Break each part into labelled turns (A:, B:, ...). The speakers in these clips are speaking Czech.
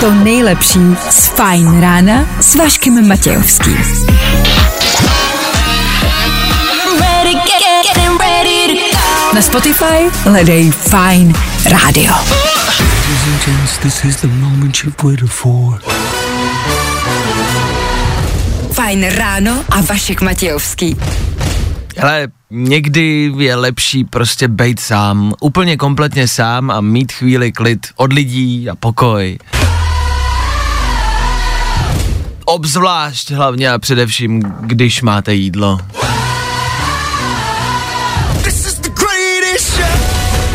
A: to
B: nejlepší z Fajn rána s Vaškem Matějovským. Na Spotify hledej
C: waited for.
B: Fajn ráno a Vašek Matějovský.
D: Ale někdy je lepší prostě být sám, úplně kompletně sám a mít chvíli klid od lidí a pokoj. Obzvlášť hlavně a především, když máte jídlo.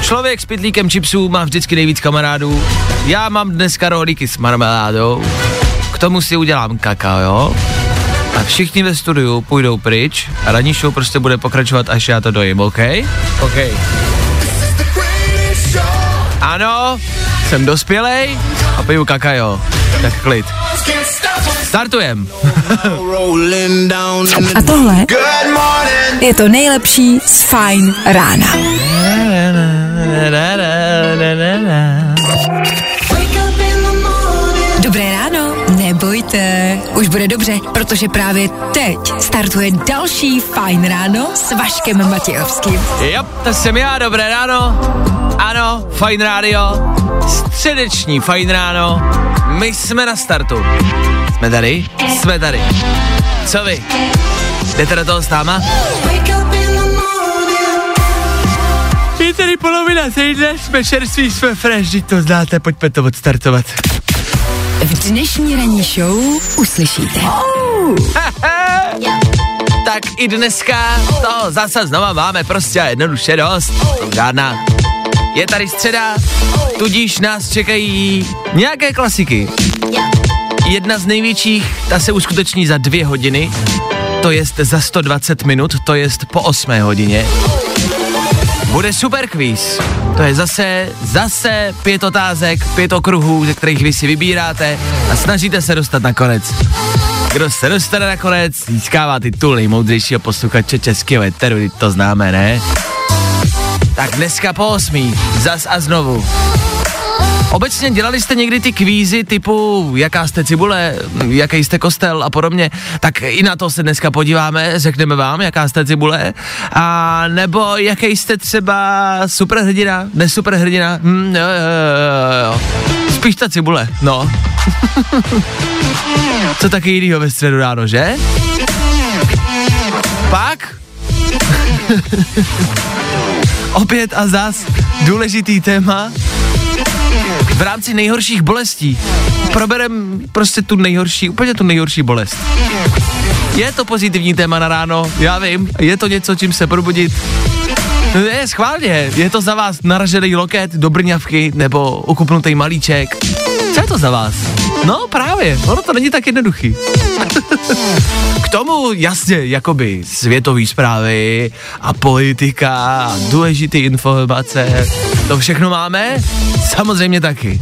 D: Člověk s pytlíkem chipsů má vždycky nejvíc kamarádů. Já mám dneska rohlíky s marmeládou. K tomu si udělám kakao, jo? A všichni ve studiu půjdou pryč a ranní show prostě bude pokračovat, až já to dojím, OK? OK. Ano, jsem dospělej a piju kakao. Tak klid. Startujem.
B: A tohle je to nejlepší z Fajn rána. Dobré ráno. Nebojte, bude dobře, protože právě teď startuje další Fajn ráno s Vaškem Matějovským.
D: Jo, to jsem já, dobré ráno. Ano, fajn rádio. Středeční fajn ráno. My jsme na startu. Jsme tady? Jsme tady. Co vy? Jdete do toho s náma? Je tady polovina týdne, jsme čerství, jsme fresh, to znáte, pojďme to odstartovat.
B: V dnešní ranní show uslyšíte.
D: tak i dneska to zase znova máme prostě a jednoduše dost. Žádná. Je tady středa, tudíž nás čekají nějaké klasiky. Jedna z největších, ta se uskuteční za dvě hodiny, to jest za 120 minut, to jest po 8 hodině. Bude super quiz. To je zase, zase pět otázek, pět okruhů, ze kterých vy si vybíráte a snažíte se dostat na konec. Kdo se dostane na konec, získává titul nejmoudřejšího posluchače českého eteru, to známe, ne? Tak dneska po osmí, zas a znovu. Obecně dělali jste někdy ty kvízy typu jaká jste cibule, jaký jste kostel a podobně, tak i na to se dneska podíváme, řekneme vám, jaká jste cibule, a nebo jaký jste třeba superhrdina, nesuperhrdina, hm, jo, jo, jo, jo, jo. spíš ta cibule, no. Co taky jinýho ve středu ráno, že? Pak? Opět a zas důležitý téma, v rámci nejhorších bolestí. Proberem prostě tu nejhorší, úplně tu nejhorší bolest. Je to pozitivní téma na ráno, já vím, je to něco, čím se probudit. Je, schválně, je to za vás naražený loket do brňavky nebo ukupnutý malíček. Co je to za vás? No právě, ono to není tak jednoduchý. K tomu jasně, jakoby světové zprávy a politika a důležité informace. To všechno máme? Samozřejmě taky.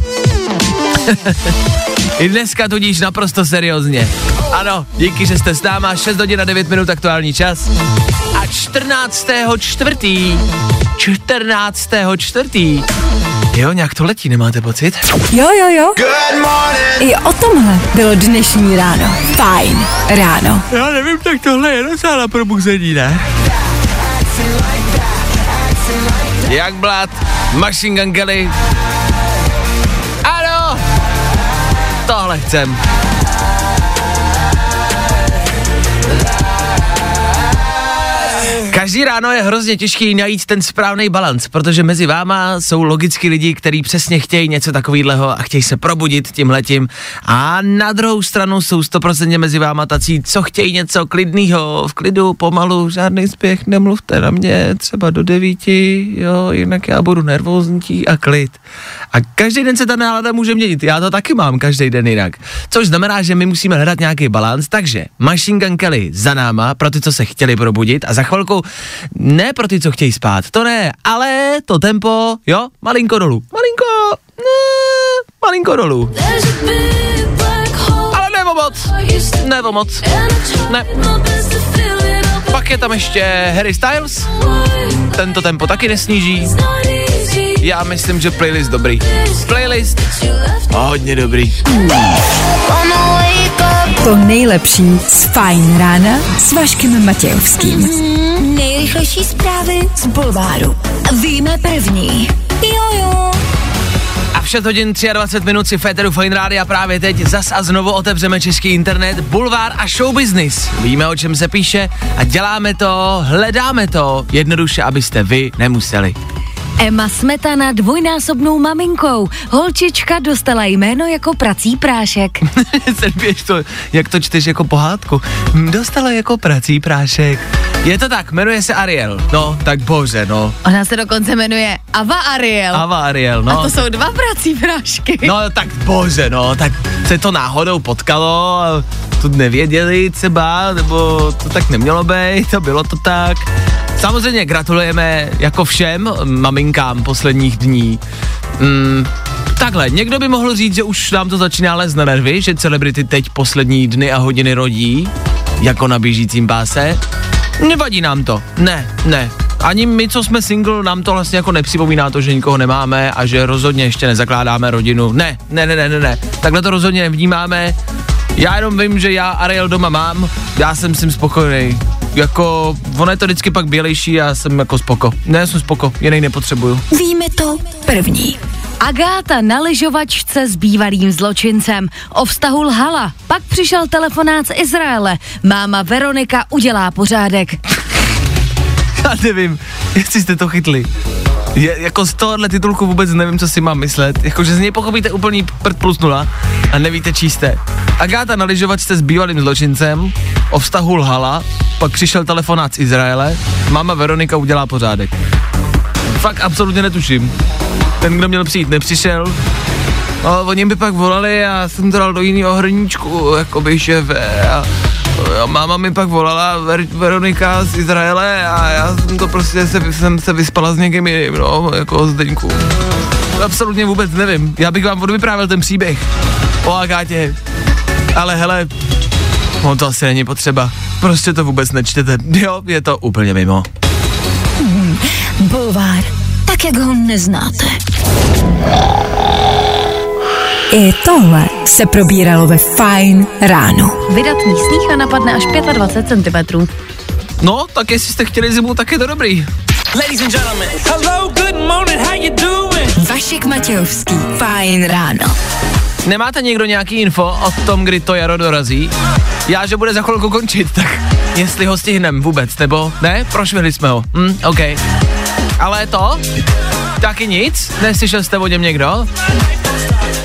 D: I dneska tudíž naprosto seriózně. Ano, díky, že jste s náma, 6 hodin a 9 minut aktuální čas. A 14. čtvrtý, 14. čtvrtý, jo, nějak to letí, nemáte pocit?
B: Jo, jo, jo. I o tomhle bylo dnešní ráno. Fajn ráno.
D: Já nevím, tak tohle je docela na probuzení, ne? Jak blad, Machine Gun Kelly. Ano, tohle chcem. Každý ráno je hrozně těžký najít ten správný balans, protože mezi váma jsou logicky lidi, kteří přesně chtějí něco takového a chtějí se probudit tím letím. A na druhou stranu jsou 100% mezi váma tací, co chtějí něco klidného, v klidu, pomalu, žádný spěch, nemluvte na mě, třeba do devíti, jo, jinak já budu nervózní a klid. A každý den se ta nálada může měnit, já to taky mám každý den jinak. Což znamená, že my musíme hledat nějaký balans, takže Machine Gun Kelly za náma, pro ty, co se chtěli probudit a za chvilku ne pro ty, co chtějí spát, to ne, ale to tempo, jo, malinko dolů, malinko, ne, malinko dolů. Ale nebo moc, nebo moc, ne. Pak je tam ještě Harry Styles, tento tempo taky nesníží. Já myslím, že playlist dobrý. Playlist hodně dobrý.
B: To nejlepší z Fajn rána s Vaškem Matějovským.
A: Nejrychlejší zprávy z Bulváru. Víme první. Jojo.
D: A v 6 hodin 23 minut si Féteru Fine Rádia právě teď zas a znovu otevřeme český internet, bulvár a show business. Víme, o čem se píše a děláme to, hledáme to, jednoduše, abyste vy nemuseli.
B: Emma Smetana dvojnásobnou maminkou. Holčička dostala jméno jako prací prášek.
D: Serběš to, jak to čteš jako pohádku. Hm, Dostala jako prací prášek. Je to tak, jmenuje se Ariel. No, tak bože, no.
B: Ona se dokonce jmenuje Ava Ariel.
D: Ava Ariel, no.
B: A to jsou dva prací prášky.
D: No tak bože, no, tak se to náhodou potkalo to nevěděli třeba, nebo to tak nemělo být, to bylo to tak. Samozřejmě gratulujeme jako všem maminkám posledních dní. Mm, takhle, někdo by mohl říct, že už nám to začíná lézt na nervy, že celebrity teď poslední dny a hodiny rodí, jako na běžícím páse. Nevadí nám to, ne, ne. Ani my, co jsme single, nám to vlastně jako nepřipomíná to, že nikoho nemáme a že rozhodně ještě nezakládáme rodinu. Ne, ne, ne, ne, ne, ne. Takhle to rozhodně nevnímáme. Já jenom vím, že já Ariel doma mám, já jsem s tím spokojený. Jako, ono je to vždycky pak bělejší, já jsem jako spoko. Ne, jsem spoko, jiný nepotřebuju.
A: Víme to první.
B: Agáta na lyžovačce s bývalým zločincem. O vztahu lhala. Pak přišel telefonát z Izraele. Máma Veronika udělá pořádek.
D: Já nevím, jestli jste to chytli. Je, jako z tohohle titulku vůbec nevím, co si mám myslet. Jakože z něj pochopíte úplný prd plus nula a nevíte, čí jste. Agáta na lyžovačce s bývalým zločincem, o vztahu lhala, pak přišel telefonát z Izraele, máma Veronika udělá pořádek. Fakt absolutně netuším. Ten, kdo měl přijít, nepřišel. No, oni by pak volali a jsem to dal do jiného hrníčku, jakoby šéfe. A, a máma mi pak volala, Ver, Veronika z Izraele a já jsem to prostě se, jsem se vyspala s někým jiným, no, jako z deňku. Absolutně vůbec nevím. Já bych vám odvyprávěl ten příběh o Agátě. Ale hele, on to asi není potřeba. Prostě to vůbec nečtete. Jo, je to úplně mimo.
A: Bulvár. Tak, jak ho neznáte.
B: I tohle se probíralo ve Fajn ráno.
E: Vydatný sníh a napadne až 25 cm.
D: No, tak jestli jste chtěli zimu, tak je to dobrý.
C: Ladies and gentlemen, hello, good morning, how you doing?
B: Vašek Matějovský. Fajn ráno.
D: Nemáte někdo nějaký info o tom, kdy to jaro dorazí? Já, že bude za chvilku končit, tak jestli ho stihnem vůbec, nebo ne? Prošvihli jsme ho. Hm, OK. Ale to? Taky nic? Neslyšel jste o něm někdo?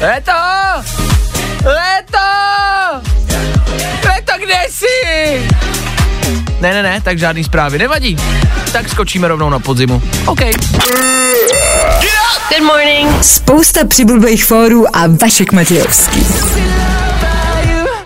D: Leto! Leto! Leto, kde jsi? Ne, ne, ne, tak žádný zprávy, nevadí. Tak skočíme rovnou na podzimu. OK.
E: Good morning.
B: Spousta přibulbých fórů a Vašek Matějovský.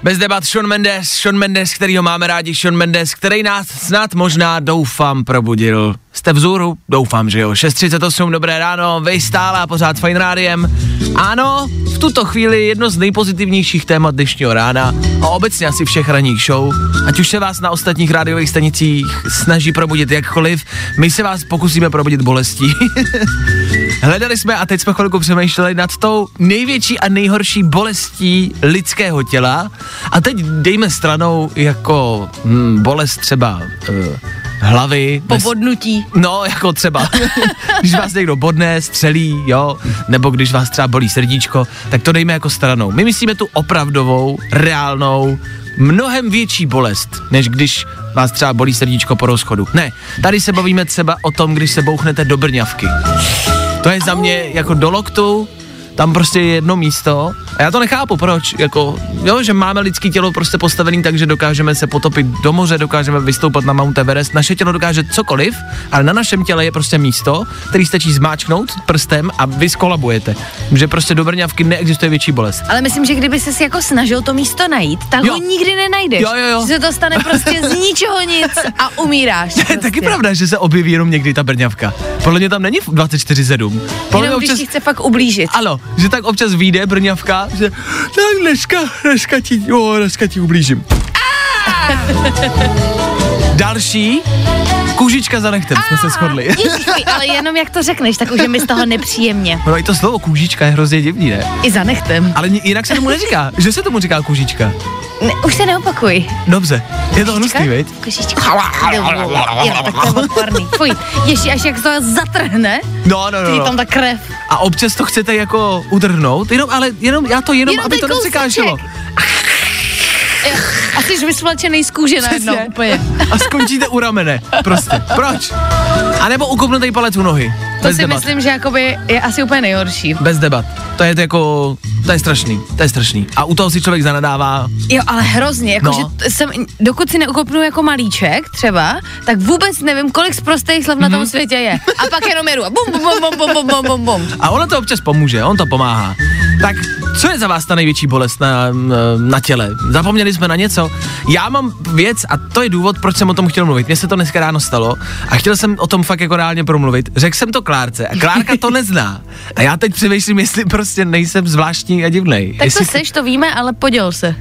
D: Bez debat Sean Mendes, Sean Mendes, kterýho máme rádi, Sean Mendes, který nás snad možná doufám probudil. Jste vzůru? Doufám, že jo. 6.38, dobré ráno, vy stále a pořád fajn rádiem. Ano, v tuto chvíli jedno z nejpozitivnějších témat dnešního rána a obecně asi všech ranních show. Ať už se vás na ostatních rádiových stanicích snaží probudit jakkoliv, my se vás pokusíme probudit bolestí. Hledali jsme a teď jsme chvilku přemýšleli nad tou největší a nejhorší bolestí lidského těla. A teď dejme stranou jako hm, bolest třeba uh, hlavy.
E: Po
D: bez-
E: bodnutí.
D: No, jako třeba, když vás někdo bodne, střelí, jo, nebo když vás třeba bolí srdíčko, tak to dejme jako stranou. My myslíme tu opravdovou, reálnou, mnohem větší bolest, než když vás třeba bolí srdíčko po rozchodu. Ne, tady se bavíme třeba o tom, když se bouchnete do brňavky. To je za mě jako do loktu, tam prostě je jedno místo a já to nechápu, proč, jako, jo, že máme lidský tělo prostě postavený tak, že dokážeme se potopit do moře, dokážeme vystoupat na Mount Everest, naše tělo dokáže cokoliv, ale na našem těle je prostě místo, který stačí zmáčknout prstem a vy skolabujete, že prostě do brňavky neexistuje větší bolest.
E: Ale myslím, že kdyby ses jako snažil to místo najít, tak
D: Jo.
E: ho nikdy nenajdeš.
D: Jo, jo, jo.
E: Že se to stane prostě z ničeho nic a umíráš.
D: To je
E: prostě.
D: taky pravda, že se objeví jenom někdy ta brňavka. Podle mě tam není 24-7. Podle mě
E: Jenom když ti chce fakt ublížit.
D: Ano, že tak občas vyjde brňavka, že tak dneska, dneska ti, jo, dneska ti ublížím. Další, kůžička za nechtem, jsme se shodli.
E: Ježišuj, ale jenom jak to řekneš, tak už je mi z toho nepříjemně.
D: No i to slovo kůžička je hrozně divný, ne?
E: I za nechtem.
D: Ale jinak se tomu neříká, že se tomu říká kůžička.
E: Ne, už se neopakuj.
D: Dobře, je to hnusný, viď?
E: Košička. Jo, tak to je odporný. Fuj, ještě až jak to zatrhne,
D: No, no, no,
E: ty tam
D: no.
E: ta krev.
D: A občas to chcete jako udrhnout, jenom, ale jenom, já to jenom,
E: Jenom
D: aby to nepřekáželo.
E: A jsi vysvlačený z kůže najednou úplně.
D: A skončíte u ramene, prostě. Proč? A nebo ukopnutý palec u nohy.
E: To
D: Bez
E: si
D: debat.
E: myslím, že jakoby je asi úplně nejhorší.
D: Bez debat. To je to jako, to je strašný, to je strašný. A u toho si člověk zanadává,
E: Jo, ale hrozně, jako
D: No.
E: že jsem, dokud si neukopnu jako malíček třeba, tak vůbec nevím, kolik z prostých slov na tom světě je. A pak jenom jedu a bum, bum, bum, bum, bum, bum, bum, bum.
D: a ono to občas pomůže, on to pomáhá. Tak co je za vás ta největší bolest na, na těle? Zapomněli jsme na něco? Já mám věc a to je důvod, proč jsem o tom chtěl mluvit. Mně se to dneska ráno stalo a chtěl jsem o tom fakt jako reálně promluvit. Řekl jsem to Klárce a Klárka to nezná. A já teď přemýšlím, jestli prostě nejsem zvláštní a divnej.
E: Tak
D: jestli
E: to seš, to víme, ale poděl se.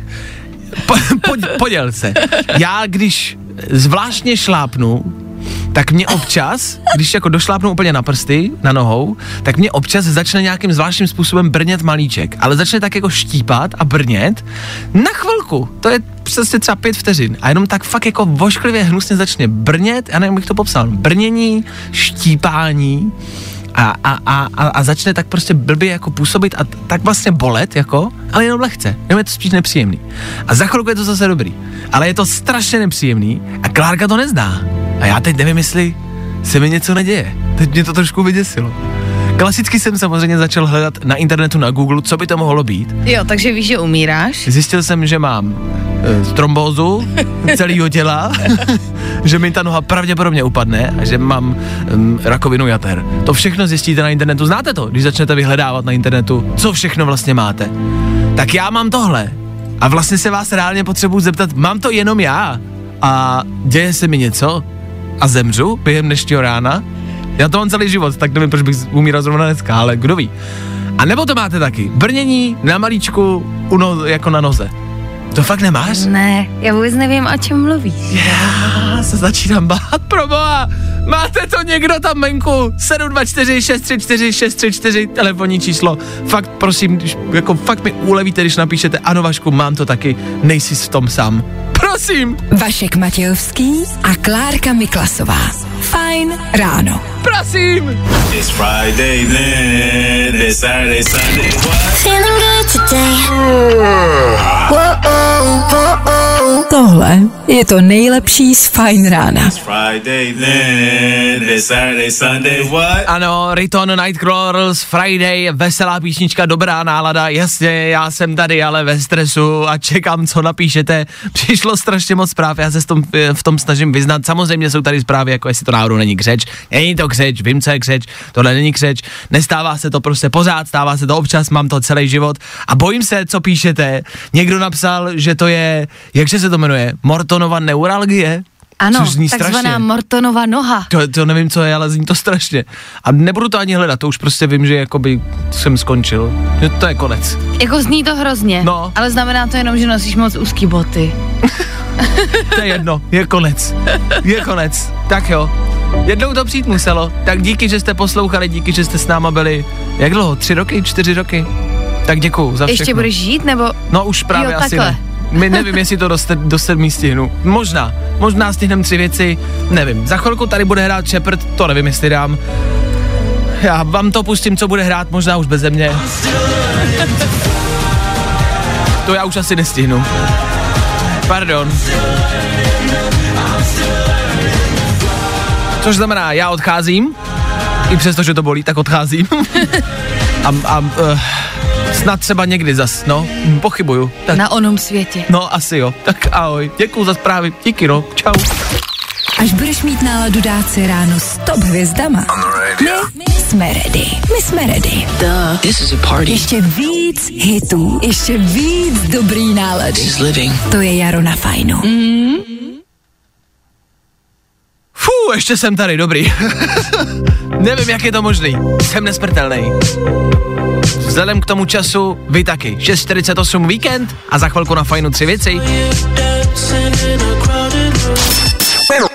D: Po, pod, poděl se. Já když zvláštně šlápnu, tak mě občas, když jako došlápnu úplně na prsty, na nohou, tak mě občas začne nějakým zvláštním způsobem brnět malíček, ale začne tak jako štípat a brnět na chvilku. To je přesně třeba pět vteřin. A jenom tak fakt jako vošklivě hnusně začne brnět, já nevím, jak to popsal, brnění, štípání, a, a, a, a, a začne tak prostě blbě jako působit a tak vlastně bolet, jako, ale jenom lehce, jenom je to spíš nepříjemný. A za chvilku je to zase dobrý, ale je to strašně nepříjemný a Klárka to nezná. A já teď nevím, jestli se mi něco neděje. Teď mě to trošku vyděsilo. Klasicky jsem samozřejmě začal hledat na internetu, na Google, co by to mohlo být.
E: Jo, takže víš, že umíráš.
D: Zjistil jsem, že mám e, trombózu celého těla, že mi ta noha pravděpodobně upadne a že mám um, rakovinu jater. To všechno zjistíte na internetu. Znáte to, když začnete vyhledávat na internetu, co všechno vlastně máte. Tak já mám tohle. A vlastně se vás reálně potřebuji zeptat, mám to jenom já? A děje se mi něco? A zemřu během dnešního rána? Já to mám celý život, tak nevím, proč bych umíral zrovna dneska, ale kdo ví. A nebo to máte taky. Brnění na malíčku, u no, jako na noze. To fakt nemáš?
E: Ne, já vůbec nevím, o čem mluvíš.
D: Já se začínám bát, proboha. Máte to někdo tam venku? 724 634 634 telefonní číslo. Fakt prosím, když, jako fakt mi ulevíte, když napíšete ano Vašku, mám to taky, nejsi v tom sám. Prosím,
F: Vašek Matějovský a Klárka Miklasová. Fajn ráno.
D: prosím.
G: It's Friday then, it's Saturday, Sunday. What?
A: Feeling good today.
F: Tohle je to nejlepší z Fajn rána.
G: It's Friday then, it's Saturday, Sunday. What?
D: Ano, Riton Nightcrawlers, Friday, veselá písnička, dobrá nálada, jasně, já jsem tady ale ve stresu a čekám, co napíšete. Přišlo strašně moc zpráv, já se v tom, v tom snažím vyznat. Samozřejmě jsou tady zprávy, jako jestli to náhodou není křeč. Není to křeč, vím, co je křeč, tohle není křeč, nestává se to prostě pořád, stává se to občas, mám to celý život a bojím se, co píšete. Někdo napsal, že to je, jakže se to jmenuje, Mortonova neuralgie.
E: Ano,
D: zní
E: takzvaná
D: strašně.
E: Mortonova noha.
D: To, to nevím, co je, ale zní to strašně. A nebudu to ani hledat, to už prostě vím, že jakoby jsem skončil. Že to je konec.
E: Jako zní to hrozně,
D: No.
E: ale znamená to jenom, že nosíš moc úzký boty.
D: To je jedno, je konec. Je konec. Tak jo. Jednou to přijít muselo. Tak díky, že jste poslouchali, díky, že jste s náma byli. Jak dlouho? Tři roky? Čtyři roky? Tak děkuju za všechno.
E: Ještě budeš žít, nebo
D: No už právě
E: Jo,
D: asi
E: takhle.
D: ne. My nevím, jestli to do, do sedmí stihnu. Možná. Možná stihneme tři věci. Nevím. Za chvilku tady bude hrát Shepard, to nevím, jestli dám. Já vám to pustím, co bude hrát, možná už bez mě. To já už asi nestihnu. Pardon. Což znamená, já odcházím, i přesto, že to bolí, tak odcházím. a a uh, snad třeba někdy zas, no, pochybuju. Tak,
E: na onom světě.
D: no, asi jo. Tak ahoj, děkuju za zprávy, díky no, čau.
F: Až budeš mít náladu dát si ráno s top hvězdama. My jsme ready. My jsme ready.
C: This is a party.
F: Ještě víc hitů. Ještě víc dobrý nálady.
C: This is living.
F: To je Jaro na fajnu.
D: Fú, ještě jsem tady, dobrý. Nevím, jak je to možný. Jsem nesmrtelný. Vzhledem k tomu času, vy taky. 6.48 víkend a za chvilku na fajnu tři věci.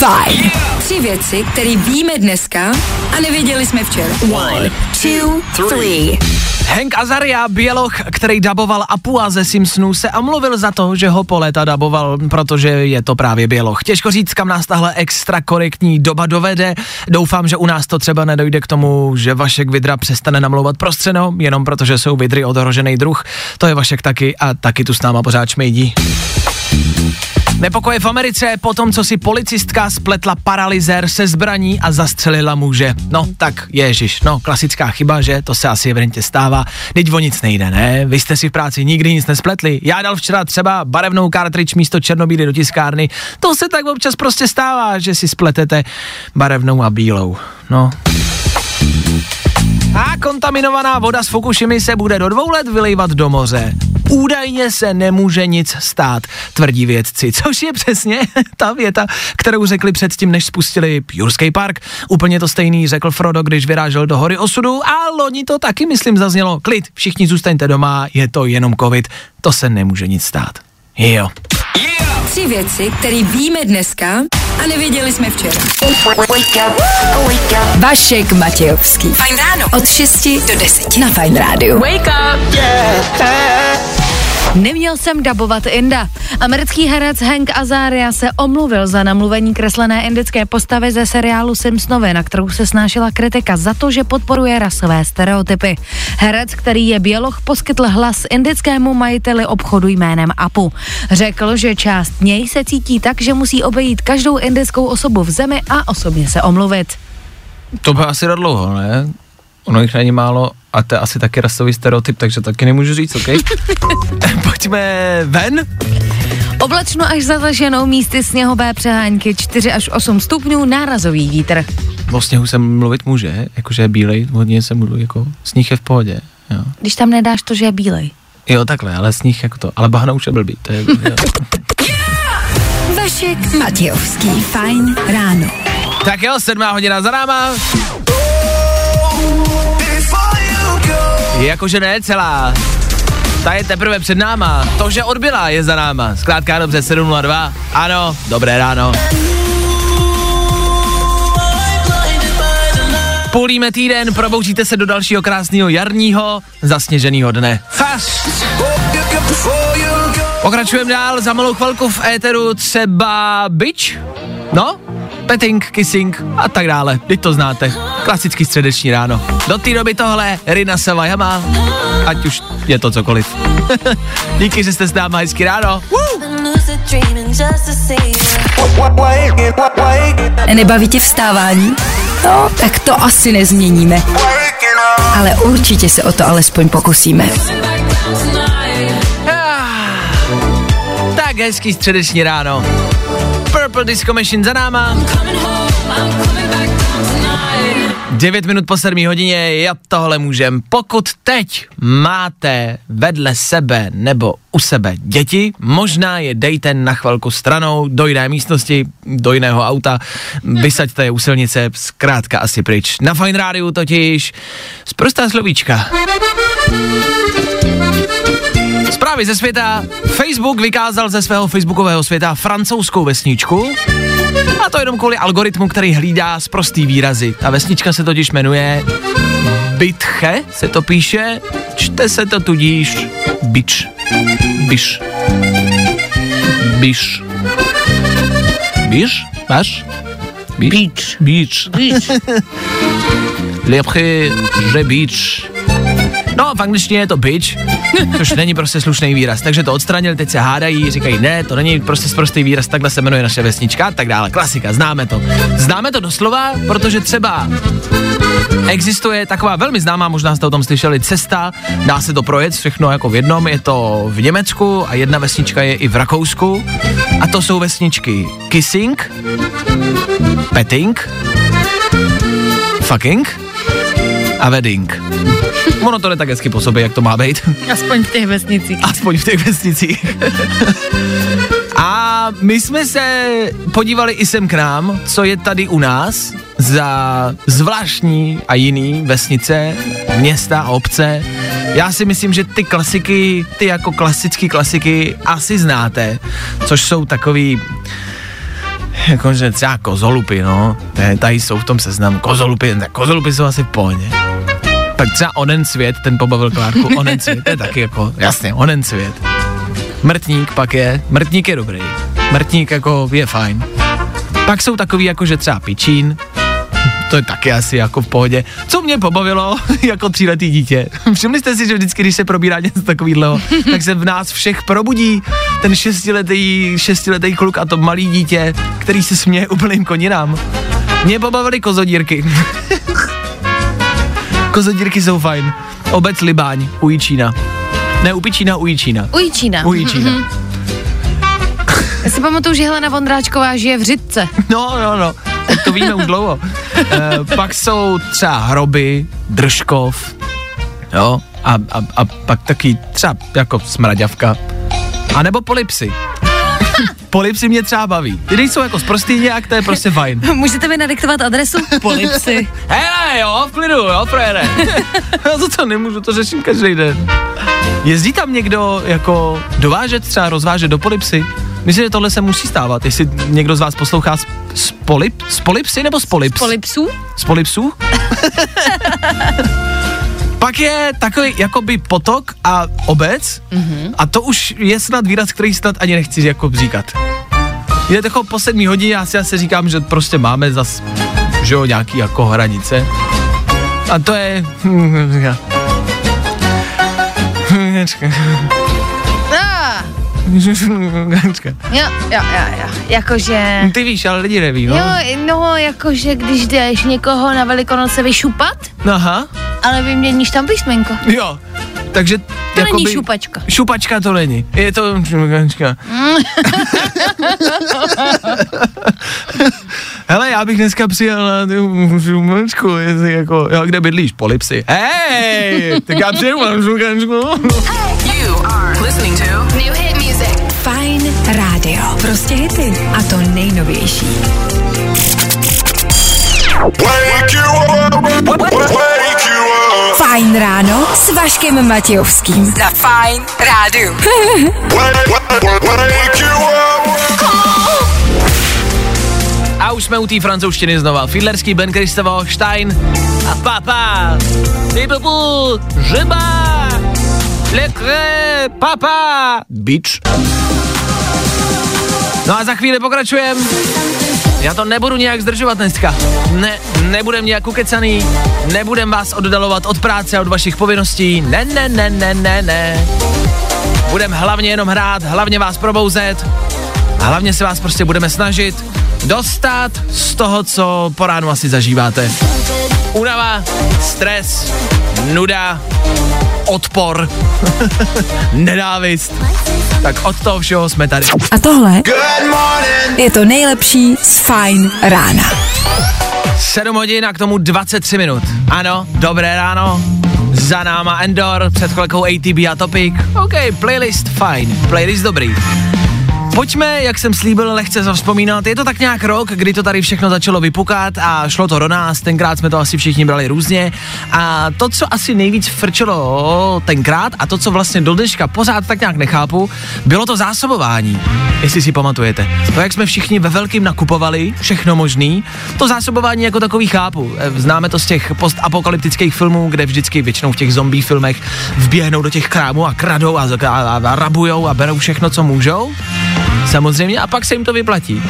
F: Fajn. Tři věci, které víme dneska a nevěděli jsme včera. One, two, three.
D: Hank Azaria, běloch, který daboval Apua ze Simpsonů, se omluvil za to, že ho po léta daboval, protože je to právě běloch. Těžko říct, kam nás tahle extra korektní doba dovede. Doufám, že u nás to třeba nedojde k tomu, že Vašek Vidra přestane namlouvat prostřeno, jenom protože jsou vidry odhrožený druh. To je Vašek taky a taky tu s náma pořád šmejdí. Nepokoje v Americe po tom, co si policistka spletla paralyzér se zbraní a zastřelila muže. No, tak ježiš, no, klasická chyba, že? To se asi evidentně stává. Teď o nic nejde, ne? Vy jste si v práci nikdy nic nespletli. Já dal včera třeba barevnou cartridge místo černobíly do tiskárny. To se tak občas prostě stává, že si spletete barevnou a bílou. No, a kontaminovaná voda z Fukushimy se bude do dvou let vylejvat do moře. Údajně se nemůže nic stát, tvrdí vědci, což je přesně ta věta, kterou řekli předtím, než spustili Jurský park. Úplně to stejný řekl Frodo, když vyrážel do hory osudu a loni to taky, myslím, zaznělo. Klid, všichni zůstaňte doma, je to jenom covid, to se nemůže nic stát. Jo.
F: Tři věci, které víme dneska a nevěděli jsme včera. Vašek Matějovský. Fajn ráno. Od 6 do 10 na Fajn rádiu.
B: Neměl jsem dabovat Inda. Americký herec Hank Azaria se omluvil za namluvení kreslené indické postavy ze seriálu Simpsonovi, na kterou se snášela kritika za to, že podporuje rasové stereotypy. Herec, který je běloch, poskytl hlas indickému majiteli obchodu jménem Apu. Řekl, že část něj se cítí tak, že musí obejít každou indickou osobu v zemi a osobně se omluvit.
D: To by asi dlouho, ne? Ono jich není málo a to je asi taky rasový stereotyp, takže taky nemůžu říct, OK? Pojďme ven.
B: Oblačno až zataženou místy sněhové přehánky 4 až 8 stupňů, nárazový vítr.
D: O sněhu se mluvit může, jakože je bílej, hodně se mluví, jako sníh je v pohodě. Jo.
B: Když tam nedáš to, že je bílej.
D: jo, takhle, ale sníh jako to, ale bahna už je blbý, to je.
F: Vašek Matějovský. Fajn ráno.
D: Tak jo, sedmá hodina za náma. Jakože ne celá. Ta je teprve před náma. To, že odbyla, je za náma. Zkrátka dobře, 7.02. Ano, dobré ráno. Půlíme týden, probouříte se do dalšího krásného jarního, zasněženého dne. Pokračujeme dál, za malou chvilku v éteru třeba Bitch, no, petting, kissing a tak dále, teď to znáte, klasický středeční ráno. Do té doby tohle Rina Savajama, ať už je to cokoliv. Díky, že jste s náma hezky ráno.
F: Nebaví tě vstávání? No, tak to asi nezměníme. Ale určitě se o to alespoň pokusíme.
D: Tak hezký středeční ráno. Purple Disco Machine za náma. 9 minut po 7 hodině, já tohle můžem. Pokud teď máte vedle sebe nebo u sebe děti, možná je dejte na chvilku stranou do jiné místnosti, do jiného auta, vysaďte je u silnice, zkrátka asi pryč. Na Fine Rádiu totiž zprostá slovíčka. Zprávy ze světa. Facebook vykázal ze svého facebookového světa francouzskou vesničku. A to jenom kvůli algoritmu, který hlídá sprostý výrazy. Ta vesnička se totiž jmenuje Bitche, se to píše, čte se to tudíž Bič. Biš. Biš. Biš? Máš? Beach. Beach. Beach. Lepche, že beach. No, v angličtině je to bitch, což není prostě slušný výraz, takže to odstranili, teď se hádají, říkají, ne, to není prostě sprostý výraz, takhle se jmenuje naše vesnička a tak dále. Klasika, známe to. Známe to doslova, protože třeba existuje taková velmi známá, možná jste o tom slyšeli, cesta, dá se to projet všechno jako v jednom, je to v Německu a jedna vesnička je i v Rakousku. A to jsou vesničky Kissing, Petting, Fucking a Wedding. Ono to jde tak hezky po sobě, jak to má být.
B: Aspoň v těch vesnicích.
D: Aspoň v těch vesnicích. A my jsme se podívali i sem k nám, co je tady u nás za zvláštní a jiný vesnice, města a obce. Já si myslím, že ty klasiky, ty jako klasické klasiky asi znáte, což jsou takový jakože třeba kozolupy, no, tady jsou v tom seznamu, kozolupy, tak kozolupy jsou asi v pohodě. Tak třeba onen svět, ten pobavil Klárku, onen svět, to je taky jako, jasně, onen svět. Mrtník pak je, mrtník je dobrý, mrtník jako je fajn. Pak jsou takový jako, že třeba pičín, to je taky asi jako v pohodě. Co mě pobavilo jako tříletý dítě? Všimli jste si, že vždycky, když se probírá něco takového, tak se v nás všech probudí ten šestiletý, šestiletý kluk a to malý dítě, který se směje úplným koninám. Mě pobavily kozodírky. Kozodírky jsou fajn. Obec Libáň, u Jičína. Ne, u Pičína, u Jičína.
E: U Jičína.
D: U Jičína.
E: Já si pamatuju, že Helena Vondráčková žije v Řitce.
D: No, no, no, tak to víme už dlouho. E, pak jsou třeba hroby, držkov, jo, a, a, a pak taky třeba jako smraďavka. A nebo polipsy. Polipsy mě třeba baví. Ty nejsou jako zprostý nějak, to je prostě fajn.
E: Můžete mi nadiktovat adresu? Polipsy.
D: Hele, jo, v klidu, jo, frére. Já to to nemůžu, to řeším každý den. Jezdí tam někdo jako dovážet, třeba rozvážet do polipsy? Myslím, že tohle se musí stávat, jestli někdo z vás poslouchá z, z, polip, z polipsy nebo z polips?
E: Polipsů?
D: Z polipsů? Pak je takový jakoby potok a obec mm-hmm. a to už je snad výraz, který snad ani nechci jako říkat. Je jako po sedmí hodině, já si asi říkám, že prostě máme zas, že jo, nějaký jako hranice. A to je...
E: Ah, jo, jo, jo, jo. Jakože...
D: Ty víš, ale lidi neví, no.
E: Jo, no, jakože když jdeš někoho na Velikonoce vyšupat,
D: Aha,
E: ale vyměníš tam písmenko.
D: jo. Takže
E: To není šupačka.
D: Šupačka to není. Je to... Hele, já bych dneska přijel na tu šupačku, jestli jako, jo, kde bydlíš? Polipsy. Hej, tak já přijel na šupačku.
F: Listening to New Hit Music. Fine Radio. Prostě hity. A to nejnovější.
H: Wake you up, wake you up,
F: Fajn ráno s Vaškem Matějovským. Za Fajn Rádiu.
H: wake, you up.
D: A už jsme u té francouzštiny znova. Fiedlerský, Ben Kristovo, Stein a papa. Ty bubu, žeba, lekre, papa, bitch. No a za chvíli pokračujem. Já to nebudu nějak zdržovat dneska. Ne, nebudem nějak ukecaný, nebudem vás oddalovat od práce a od vašich povinností. Ne, ne, ne, ne, ne, ne. Budem hlavně jenom hrát, hlavně vás probouzet a hlavně se vás prostě budeme snažit dostat z toho, co po ránu asi zažíváte. Únava, stres, nuda, odpor, nenávist. Tak od toho všeho jsme tady.
F: A tohle je to nejlepší z Fajn rána.
D: 7 hodin a k tomu 23 minut. Ano, dobré ráno. Za náma Endor, před chvilkou ATB a Topic. OK, playlist fajn, playlist dobrý. Pojďme, jak jsem slíbil, lehce zavzpomínat. Je to tak nějak rok, kdy to tady všechno začalo vypukat a šlo to do nás. Tenkrát jsme to asi všichni brali různě. A to, co asi nejvíc frčelo tenkrát a to, co vlastně do dneška pořád tak nějak nechápu, bylo to zásobování. Jestli si pamatujete. To, jak jsme všichni ve velkým nakupovali, všechno možný. To zásobování jako takový chápu. Eh, Známe to z těch postapokalyptických filmů, kde vždycky většinou v těch zombie filmech vběhnou do těch krámů a kradou a, a, a, a rabujou a berou všechno, co můžou. Samozřejmě a pak se jim to vyplatí.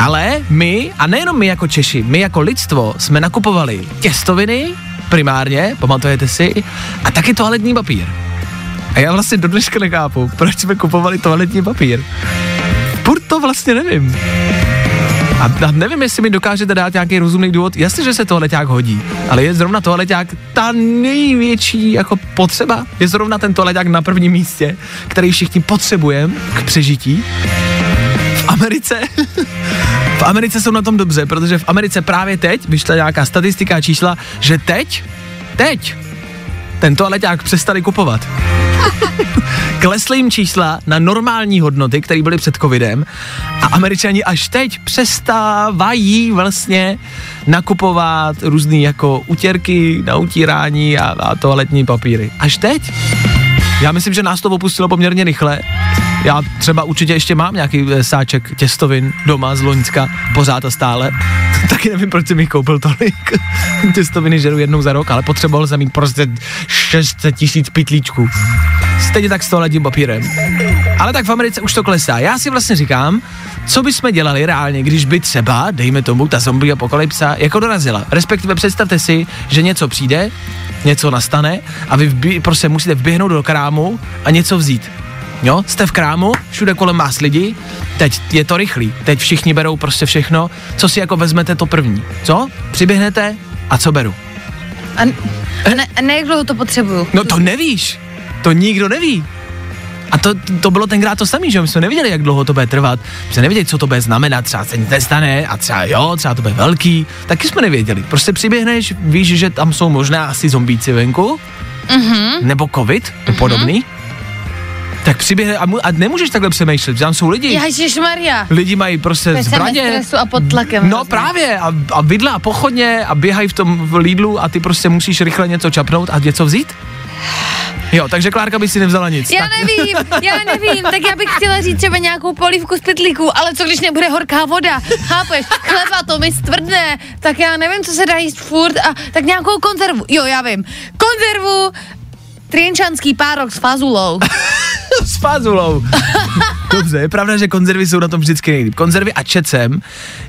D: Ale my, a nejenom my jako Češi, my jako lidstvo jsme nakupovali těstoviny, primárně, pamatujete si, a taky toaletní papír. A já vlastně do dneška nechápu, proč jsme kupovali toaletní papír. Furt to vlastně nevím. A, a nevím, jestli mi dokážete dát nějaký rozumný důvod. Jasně, že se toaleťák hodí, ale je zrovna toaleťák ta největší jako potřeba. Je zrovna ten toaleťák na prvním místě, který všichni potřebujeme k přežití. V Americe, v Americe jsou na tom dobře, protože v Americe právě teď vyšla nějaká statistika a čísla, že teď, teď ten toaleťák přestali kupovat. Klesly jim čísla na normální hodnoty, které byly před covidem a američani až teď přestávají vlastně nakupovat různý jako utěrky na utírání a, a toaletní papíry. Až teď? Já myslím, že nás to opustilo poměrně rychle. Já třeba určitě ještě mám nějaký eh, sáček těstovin doma z Loňska, pořád a stále. Taky nevím, proč jsem jich koupil tolik. Těstoviny žeru jednou za rok, ale potřeboval jsem mít prostě 600 tisíc pitlíčků. Stejně tak s toaletním papírem. Ale tak v Americe už to klesá. Já si vlastně říkám, co bychom dělali reálně, když by třeba, dejme tomu, ta zombie apokalypsa jako dorazila. Respektive představte si, že něco přijde, něco nastane a vy vbí, prostě musíte vběhnout do krámu a něco vzít. Jo, jste v krámu, všude kolem vás lidi, teď je to rychlý, teď všichni berou prostě všechno, co si jako vezmete to první. Co? Přiběhnete a co beru?
E: A, a, ne, a ne, jak dlouho to potřebuju.
D: No to nevíš, to nikdo neví. A to, to bylo tenkrát to samé, že my jsme nevěděli, jak dlouho to bude trvat, my jsme nevěděli, co to bude znamenat, třeba se nic nestane a třeba jo, třeba to bude velký, taky jsme nevěděli. Prostě přiběhneš, víš, že tam jsou možná asi zombíci venku, mm-hmm. nebo covid, to podobný, tak přiběhne a, mu, a nemůžeš takhle přemýšlet, že tam jsou lidi.
E: Maria.
D: Lidi mají prostě
E: Jsme
D: zbraně.
E: a pod tlakem.
D: No
E: hrozně.
D: právě a, a vidla a pochodně a běhají v tom v Lidlu a ty prostě musíš rychle něco čapnout a něco vzít? Jo, takže Klárka by si nevzala nic.
E: Já
D: tak,
E: nevím, já nevím, tak já bych chtěla říct třeba nějakou polívku z pytlíků, ale co když nebude horká voda, chápeš, chleba to mi stvrdne, tak já nevím, co se dá jíst furt a tak nějakou konzervu, jo já vím, konzervu, trienčanský párok s fazulou.
D: s fázulou. Dobře, je pravda, že konzervy jsou na tom vždycky nejlíp. Konzervy a čecem,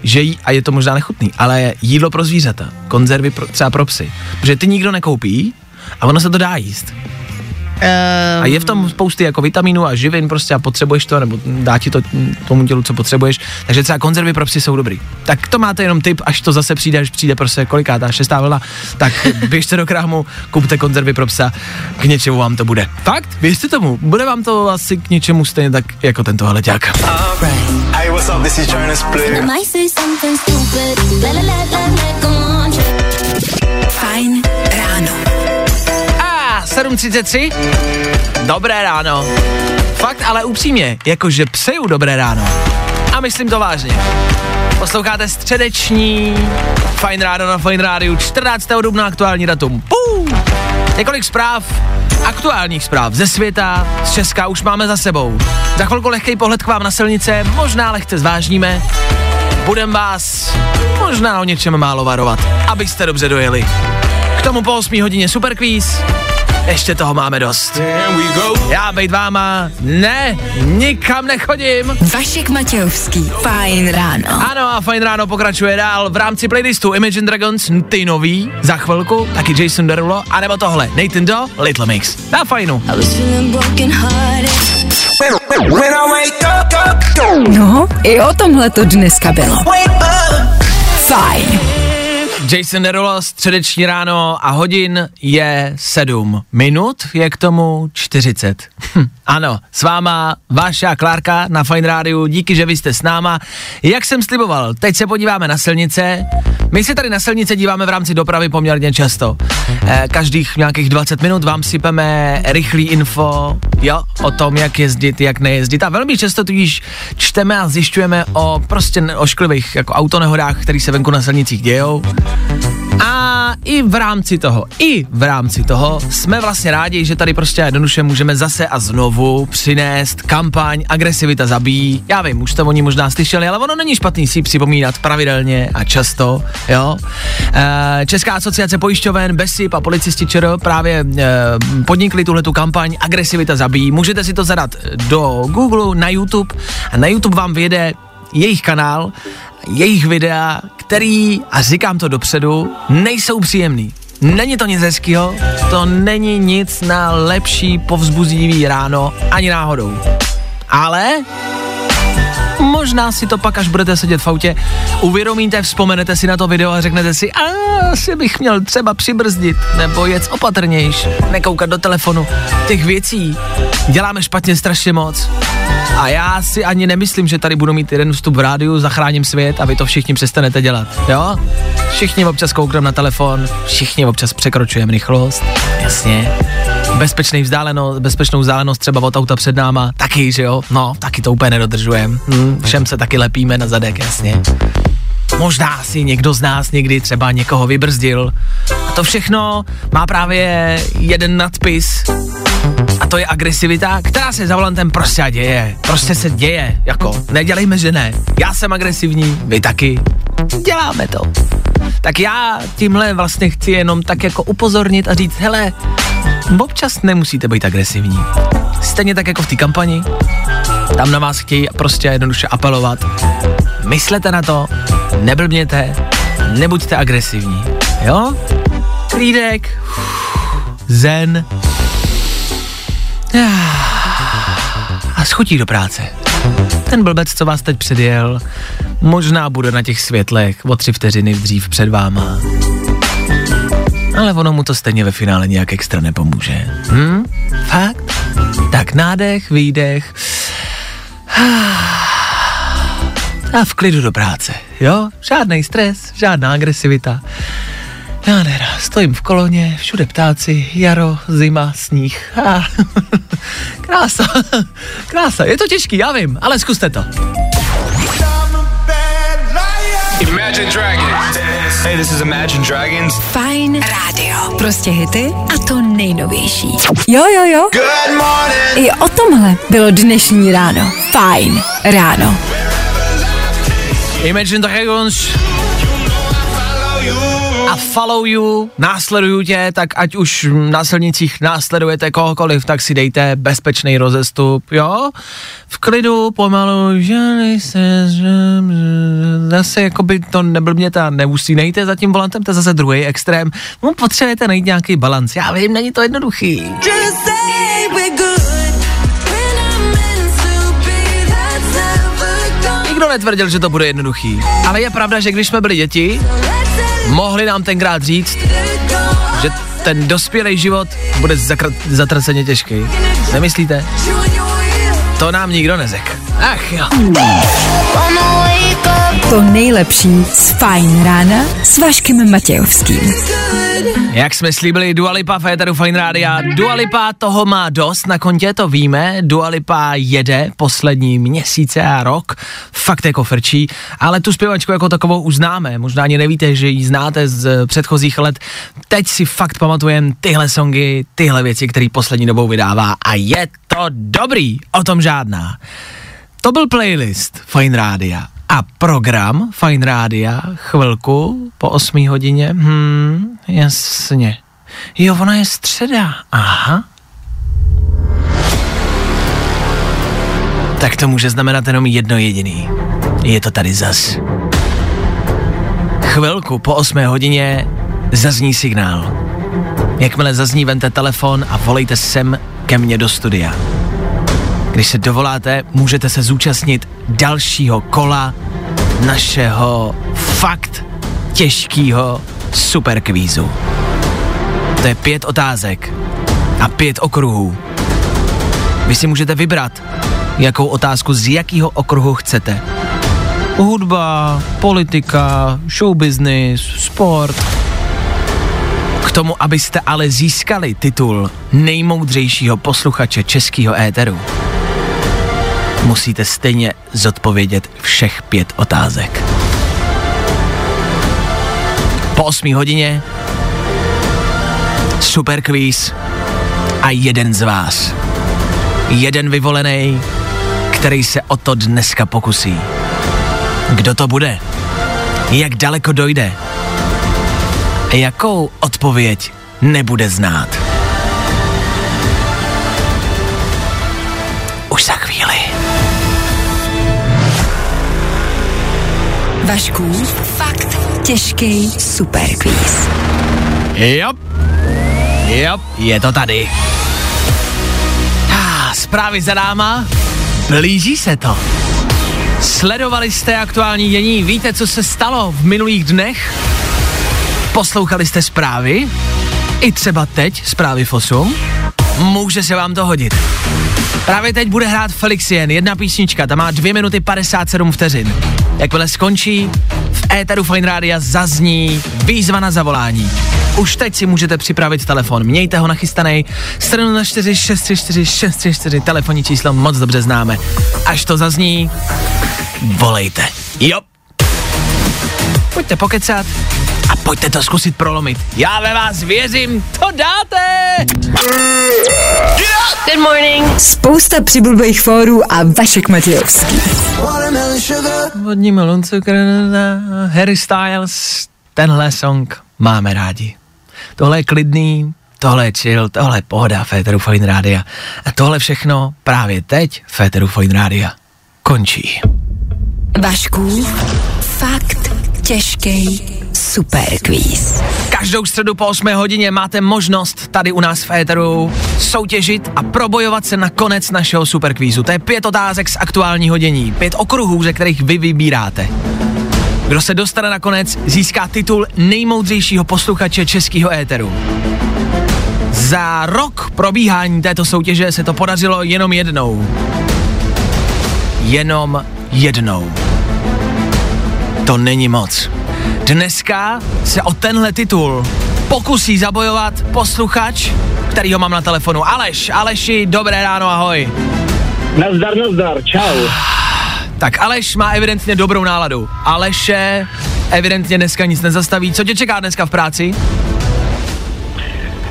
D: že jí, a je to možná nechutný, ale jídlo pro zvířata. Konzervy pro, třeba pro psy. Protože ty nikdo nekoupí a ono se to dá jíst. A je v tom spousty jako vitamínů a živin prostě a potřebuješ to, nebo dá ti to tomu tělu, co potřebuješ. Takže třeba konzervy pro psy jsou dobrý. Tak to máte jenom tip, až to zase přijde, až přijde prostě kolikátá šestá vlna, tak běžte do krámu, kupte konzervy pro psa, k něčemu vám to bude. Fakt? Věřte tomu, bude vám to asi k něčemu stejně tak jako tento hleďák.
G: Hey, what's up? This is Jonas Blue.
F: Fajn ráno.
D: A 7.33, dobré ráno. Fakt, ale upřímně, jakože přeju dobré ráno. A myslím to vážně. Posloucháte středeční Fajn ráno na Fajn rádiu, 14. dubna aktuální datum. Pů! Několik zpráv, aktuálních zpráv ze světa, z Česka už máme za sebou. Za chvilku lehký pohled k vám na silnice, možná lehce zvážníme. Budem vás možná o něčem málo varovat, abyste dobře dojeli. K tomu po 8 hodině superkvíz. Ještě toho máme dost. Já bejt váma, ne, nikam nechodím.
F: Vašek Matějovský. Fajn ráno.
D: Ano a Fajn ráno pokračuje dál v rámci playlistu Imagine Dragons, ty nový, za chvilku, taky Jason Derulo, anebo tohle, Nathan Do, Little Mix. Na fajnu.
F: No, i o tomhle to dneska bylo. Fajn.
D: Jason Derulo, středeční ráno a hodin je 7 minut, je k tomu 40. Ano, s váma Váša Klárka na Fine Rádiu, díky, že vy jste s náma. Jak jsem sliboval, teď se podíváme na silnice. My se tady na silnice díváme v rámci dopravy poměrně často. Eh, každých nějakých 20 minut vám sypeme rychlý info, jo, o tom, jak jezdit, jak nejezdit. A velmi často tudíž čteme a zjišťujeme o prostě ošklivých jako autonehodách, které se venku na silnicích dějou. A i v rámci toho, i v rámci toho jsme vlastně rádi, že tady prostě jednoduše můžeme zase a znovu přinést kampaň Agresivita zabíjí. Já vím, už to oni možná slyšeli, ale ono není špatný si připomínat pravidelně a často, jo. E, Česká asociace pojišťoven, BESIP a policisti ČR právě e, podnikli tuhle tu kampaň Agresivita zabíjí. Můžete si to zadat do Google, na YouTube a na YouTube vám vyjede jejich kanál, jejich videa, který, a říkám to dopředu, nejsou příjemný. Není to nic hezkýho, to není nic na lepší povzbuzivý ráno, ani náhodou. Ale možná si to pak, až budete sedět v autě, uvědomíte, vzpomenete si na to video a řeknete si, a asi bych měl třeba přibrzdit, nebo jet opatrnějš, nekoukat do telefonu. Těch věcí děláme špatně strašně moc. A já si ani nemyslím, že tady budu mít jeden vstup v rádiu, zachráním svět a vy to všichni přestanete dělat, jo? Všichni občas koukneme na telefon, všichni občas překročujeme rychlost, jasně. Bezpečný vzdálenost, bezpečnou vzdálenost třeba od auta před náma, taky, že jo? No, taky to úplně nedodržujeme. Hm, všem se taky lepíme na zadek, jasně. Možná si někdo z nás někdy třeba někoho vybrzdil. To všechno má právě jeden nadpis a to je agresivita, která se za volantem prostě děje. Prostě se děje, jako nedělejme, že ne. Já jsem agresivní, vy taky. Děláme to. Tak já tímhle vlastně chci jenom tak jako upozornit a říct, hele, občas nemusíte být agresivní. Stejně tak jako v té kampani, tam na vás chtějí prostě jednoduše apelovat. Myslete na to, neblbněte, nebuďte agresivní, jo? Klídek, zen a schutí do práce. Ten blbec, co vás teď předjel, možná bude na těch světlech o tři vteřiny dřív před váma. Ale ono mu to stejně ve finále nějak extra nepomůže. Hm? Fakt? Tak nádech, výdech. A v klidu do práce, jo? Žádný stres, žádná agresivita. Nádhera, stojím v koloně, všude ptáci, jaro, zima, sníh. Ah, krása, krása, je to těžký, já vím, ale zkuste to.
G: Imagine Dragons. Hey, this is Imagine Dragons.
F: Fajn rádio. Prostě hity a to nejnovější. Jo, jo, jo.
H: Good morning.
F: I o tomhle bylo dnešní ráno. Fajn ráno.
D: Imagine Dragons a follow you, následuju tě, tak ať už na silnicích následujete kohokoliv, tak si dejte bezpečný rozestup, jo? V klidu, pomalu, že že- zase jako by to neblbněte a neusínejte za tím volantem, to je zase druhý extrém. No, potřebujete najít nějaký balans, já vím, není to jednoduchý. Nikdo netvrdil, že to bude jednoduchý, ale je pravda, že když jsme byli děti, mohli nám tenkrát říct, že ten dospělý život bude zakr- zatraceně těžký. Nemyslíte? To nám nikdo nezek. Ach jo.
F: To nejlepší z Fajn rána s Vaškem Matějovským.
D: Jak jsme slíbili Dua Lipa v éteru Fine Rádia, Dua Lipa toho má dost na kontě, to víme, Dua Lipa jede poslední měsíce a rok, fakt jako frčí, ale tu zpěvačku jako takovou už známe, možná ani nevíte, že ji znáte z předchozích let, teď si fakt pamatujem tyhle songy, tyhle věci, které poslední dobou vydává a je to dobrý, o tom žádná. To byl playlist Fine Rádia. A program Fine Rádia chvilku po 8 hodině, hmm, jasně. Jo, ona je středa, aha. Tak to může znamenat jenom jedno jediný. Je to tady zas. Chvilku po 8 hodině zazní signál. Jakmile zazní, vente telefon a volejte sem ke mně do studia. Když se dovoláte, můžete se zúčastnit dalšího kola našeho fakt těžkého superkvízu. To je pět otázek a pět okruhů. Vy si můžete vybrat, jakou otázku z jakého okruhu chcete. Hudba, politika, show business, sport. K tomu, abyste ale získali titul nejmoudřejšího posluchače českého éteru, musíte stejně zodpovědět všech pět otázek. Po 8 hodině super quiz a jeden z vás. Jeden vyvolený, který se o to dneska pokusí. Kdo to bude? Jak daleko dojde? Jakou odpověď nebude znát?
F: Vašků, fakt těžký superkvíz.
D: Jo, jo, je to tady. Ah, zprávy za náma, blíží se to. Sledovali jste aktuální dění, víte, co se stalo v minulých dnech? Poslouchali jste zprávy? I třeba teď zprávy FOSUM? Může se vám to hodit. Právě teď bude hrát Felixien, jedna písnička, ta má 2 minuty 57 vteřin. Jakmile skončí, v éteru Fine Rádia zazní výzva na zavolání. Už teď si můžete připravit telefon, mějte ho nachystaný, 704 634 634, telefonní číslo moc dobře známe. Až to zazní, volejte. Jo. Pojďte pokecat a pojďte to zkusit prolomit. Já ve vás věřím, to dáte!
A: Good morning.
F: Spousta přibulbých fórů a Vašek Matějovský.
D: Vodní melon, cukr, Harry Styles, tenhle song máme rádi. Tohle je klidný, tohle je chill, tohle je pohoda Féteru Fine Rádia. A tohle všechno právě teď Féteru Fine Rádia končí.
F: Vašku, fakt těžký superquiz.
D: Každou středu po 8 hodině máte možnost tady u nás v Féteru soutěžit a probojovat se na konec našeho superkvízu. To je pět otázek z aktuální hodění, pět okruhů, ze kterých vy vybíráte. Kdo se dostane na konec, získá titul nejmoudřejšího posluchače českého éteru. Za rok probíhání této soutěže se to podařilo jenom jednou. Jenom jednou. To není moc. Dneska se o tenhle titul pokusí zabojovat posluchač, který ho mám na telefonu. Aleš, Aleši, dobré ráno, ahoj.
I: Nazdar, nazdar, čau.
D: Tak Aleš má evidentně dobrou náladu. Aleše evidentně dneska nic nezastaví. Co tě čeká dneska v práci?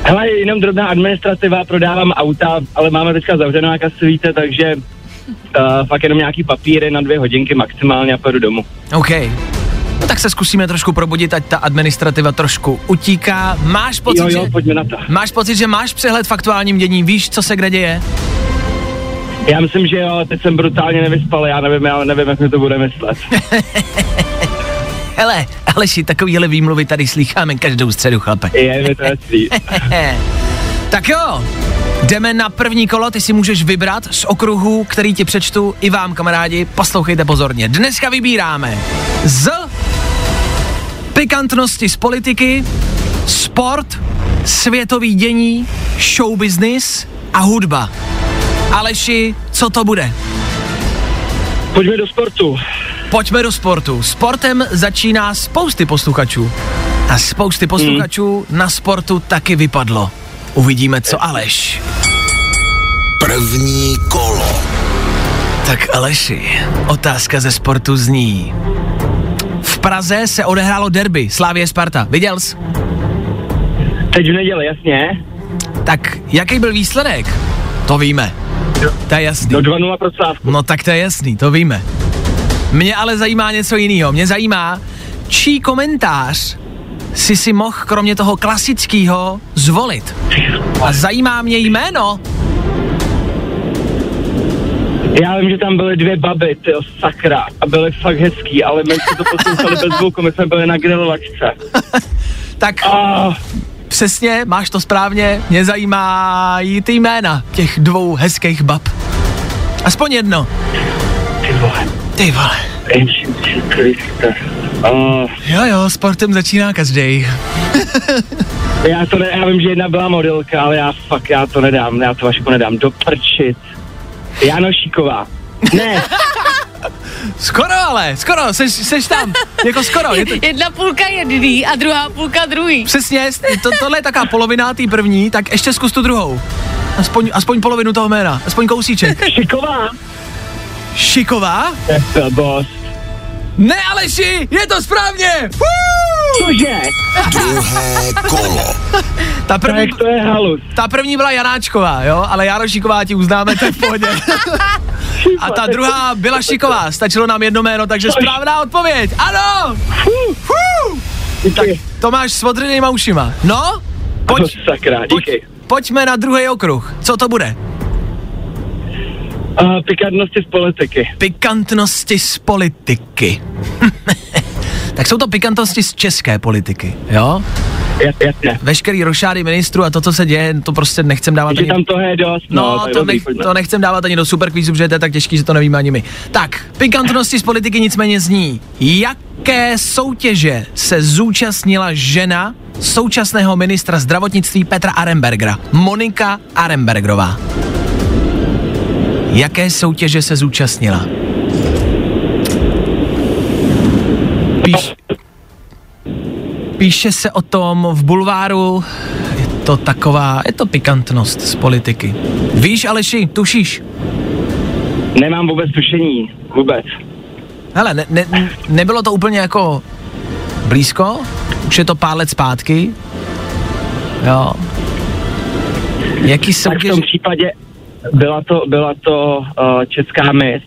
I: Hele, jenom drobná administrativa, prodávám auta, ale máme teďka zavřeno, jak asi víte, takže uh, fakt jenom nějaký papíry na dvě hodinky maximálně a pojedu domů.
D: OK. No tak se zkusíme trošku probudit, ať ta administrativa trošku utíká. Máš pocit,
I: Jo, jo,
D: že,
I: pojďme na to.
D: máš pocit, že máš přehled v aktuálním dění, víš, co se kde děje?
I: Já myslím, že jo, teď jsem brutálně nevyspal, já nevím, já nevím, jak mi to bude myslet.
D: Hele, Aleši, takovýhle výmluvy tady slýcháme každou středu, chlape.
I: Je mi to
D: tak jo, jdeme na první kolo, ty si můžeš vybrat z okruhu, který ti přečtu i vám, kamarádi, poslouchejte pozorně. Dneska vybíráme z pikantnosti z politiky, sport, světový dění, show business a hudba. Aleši, co to bude?
I: Pojďme do sportu.
D: Pojďme do sportu. Sportem začíná spousty posluchačů. A spousty posluchačů na sportu taky vypadlo. Uvidíme, co Aleš.
H: První kolo.
D: Tak Aleši, otázka ze sportu zní. V Praze se odehrálo derby Slávě Sparta. Viděl jsi?
I: Teď v neděli, jasně.
D: Tak jaký byl výsledek? To víme. To je jasný.
I: Do 2-0 pro Slávku.
D: No tak to je jasný, to víme. Mě ale zajímá něco jiného. Mě zajímá, čí komentář si si mohl kromě toho klasického zvolit. A zajímá mě jméno.
I: Já vím, že tam byly dvě baby, tyjo, sakra, a byly fakt hezký, ale my jsme to poslouchali bez zvuku, my jsme byli na grilovačce.
D: Tak
I: Ah,
D: přesně, máš to správně, mě zajímají ty jména těch dvou hezkých bab. Aspoň jedno.
I: ty vole,
D: Ty vole.
I: Ah,
D: Jo jo, sportem začíná každý.
I: já to ne, já vím, že jedna byla modelka, ale já fakt, já to nedám, já to Vašku nedám, doprčit. Janošíková. Ne,
D: Skoro ale, skoro, seš, seš tam, jako skoro. Je to,
E: Jedna půlka jedný a druhá půlka druhý.
D: přesně, to, tohle je taková polovina té první, tak ještě zkus tu druhou. Aspoň, aspoň polovinu toho jména, aspoň kousíček.
I: šiková.
D: Šiková?
I: To boss.
D: Ne, Aleši, je to správně! Woo!
I: Cože?
H: Druhé kolo.
D: Ta první,
I: Tak to je halus.
D: ta první byla Janáčková, jo, ale Jarošíková ti uznáme, to je v pohodě. A ta druhá byla Šiková, stačilo nám jedno jméno, takže správná odpověď, ano!
I: Tak,
D: To máš s odřenýma ušima. No, pojď,
I: sakra,
D: pojď,
I: díky.
D: pojďme na druhý okruh. Co to bude?
I: Uh, pikantnosti z politiky.
D: Pikantnosti z politiky. tak jsou to pikantnosti z české politiky, jo?
I: Jas, jasně.
D: Veškerý rošády ministru a to, co se děje, to prostě nechcem dávat
I: Že
D: ani...
I: tam toho je dost.
D: No,
I: No,
D: to, nech, to nechcem dávat ani do superkvízu, protože to je tak těžký, že to nevíme ani my. Tak, pikantnosti z politiky nicméně zní, jaké soutěže se zúčastnila žena současného ministra zdravotnictví Petra Arembergera, Monika Arembergerová. Jaké soutěže se zúčastnila? Píš, píše se o tom v bulváru, je to taková, je to pikantnost z politiky. Víš, Aleši, tušíš?
I: Nemám vůbec tušení, vůbec.
D: Hele, ne, ne, nebylo to úplně jako blízko, už je to pár let zpátky. Jo. Jaký
I: Tak v
D: soutěž?
I: tom případě byla to, byla to uh, česká mis.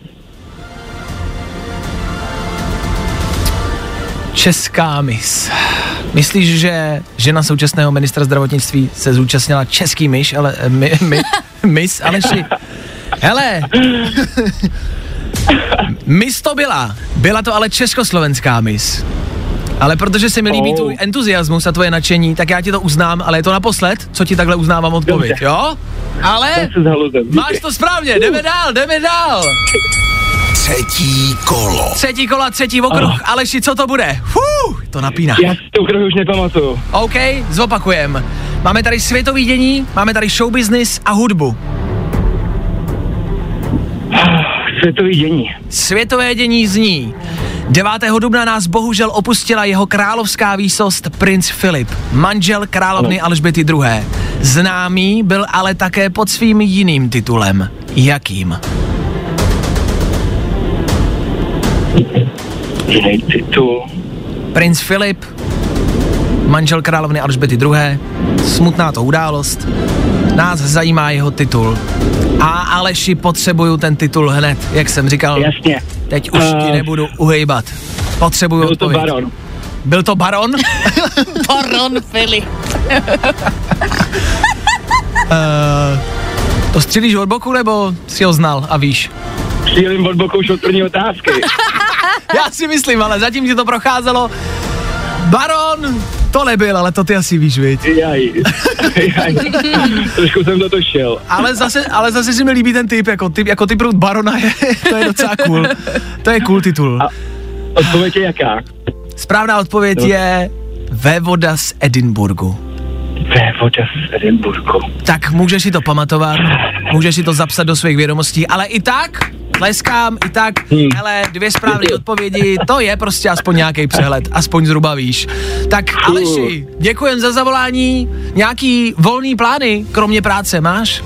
D: Česká mis. Myslíš, že žena současného ministra zdravotnictví se zúčastnila český myš, ale eh, my, my, mis, Aleši? Hele, mis to byla. Byla to ale československá mis. Ale protože se mi líbí
I: Oh.
D: tvůj entuziasmus a tvoje nadšení, tak já ti to uznám, ale je to naposled, co ti takhle uznávám odpověď,
I: Dobře.
D: jo? Ale máš to správně, jdeme dál, jdeme dál.
H: Třetí kolo.
D: Třetí kola, třetí okruh. Aleši, co to bude? Fuh, to napíná.
I: Já si to okruh už nepamatuju.
D: OK, zopakujem. Máme tady světový dění, máme tady show business a hudbu.
I: Světový dění.
D: Světové dění zní. 9. dubna nás bohužel opustila jeho královská výsost princ Filip, manžel královny Alžběty II. Známý byl ale také pod svým jiným titulem. Jakým?
I: Jiný titul.
D: Princ Filip, manžel královny Alžběty II. Smutná to událost. Nás zajímá jeho titul. A Aleši, potřebuju ten titul hned, jak jsem říkal.
I: Jasně.
D: Teď už ti
I: Eh,
D: nebudu uhejbat. Potřebuju
I: Byl to
D: odpověď.
I: baron.
D: Byl to baron?
E: Baron Filip.
D: uh, to střílíš od boku, nebo si ho znal a víš?
I: Střílím od boku už od první otázky.
D: Já si myslím, ale zatím ti to procházelo. Baron, to nebyl, ale to ty asi víš, viď?
I: Jaj. Jaj. Trošku jsem do to šel.
D: Ale zase, ale zase si mi líbí ten typ, jako typ, jako typ barona je, to je docela cool. To je cool titul.
I: A- Odpověď je jaká?
D: Správná odpověď
I: No.
D: je Vévoda z Edinburgu.
I: Vévoda z Edinburgu.
D: Tak můžeš si to pamatovat, můžeš si to zapsat do svých vědomostí, ale i tak, tleskám, i tak,
I: Hmm.
D: hele, dvě správné odpovědi, to je prostě aspoň nějaký přehled, aspoň zhruba víš. Tak Aleši, děkujem za zavolání, nějaký volný plány, kromě práce, máš?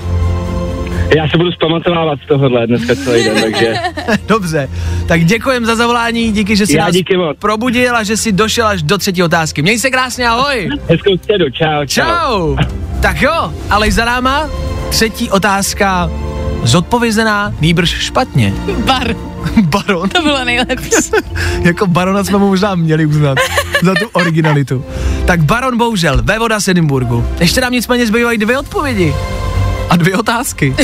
I: Já se budu zpamatovávat z tohohle dneska celý den, takže
D: Dobře, tak děkujem za zavolání, díky, že jsi
I: Já
D: nás
I: díky moc.
D: probudil a že jsi došel až do třetí otázky. Měj se krásně, ahoj.
I: hezkou středu, čau, čau.
D: Čau. Tak jo, ale za náma třetí otázka zodpovězená nýbrž špatně.
E: Bar.
D: Baron.
E: To bylo nejlepší.
D: jako barona jsme mu možná měli uznat za tu originalitu. Tak baron bohužel, vévoda z Edinburgu. Ještě nám nicméně zbývají dvě odpovědi. A dvě otázky.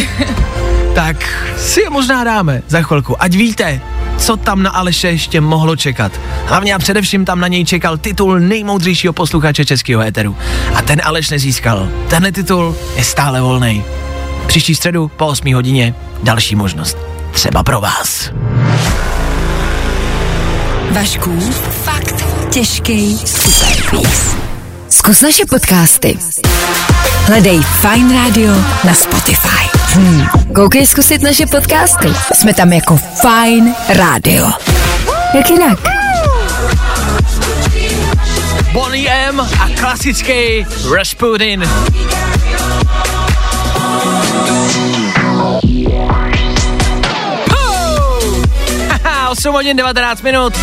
D: tak si je možná dáme za chvilku. Ať víte, co tam na Aleše ještě mohlo čekat. Hlavně a především tam na něj čekal titul nejmoudřejšího posluchače českého éteru. A ten Aleš nezískal. Tenhle titul je stále volný. Příští středu po 8 hodině další možnost. Třeba pro vás.
F: Vašku, fakt těžký superquiz. Zkus naše podcasty. Hledej Fine Radio na Spotify. Hmm. Koukej zkusit naše podcasty. Jsme tam jako Fine Radio. Jak jinak?
D: Bonnie M a klasický Rasputin. 8 hodin 19 minut.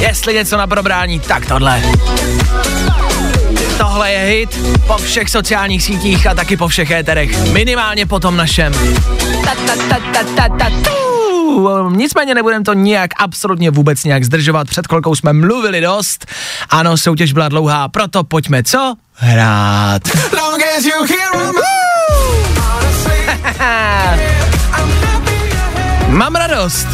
D: Jestli něco na probrání, tak tohle. Tohle je hit po všech sociálních sítích a taky po všech éterech. Minimálně po tom našem. Ta, ta, ta, ta, ta, ta. Nicméně nebudem to nijak, absolutně vůbec nějak zdržovat. Před chvilkou jsme mluvili dost. Ano, soutěž byla dlouhá, proto pojďme co? Hrát. Mám radost.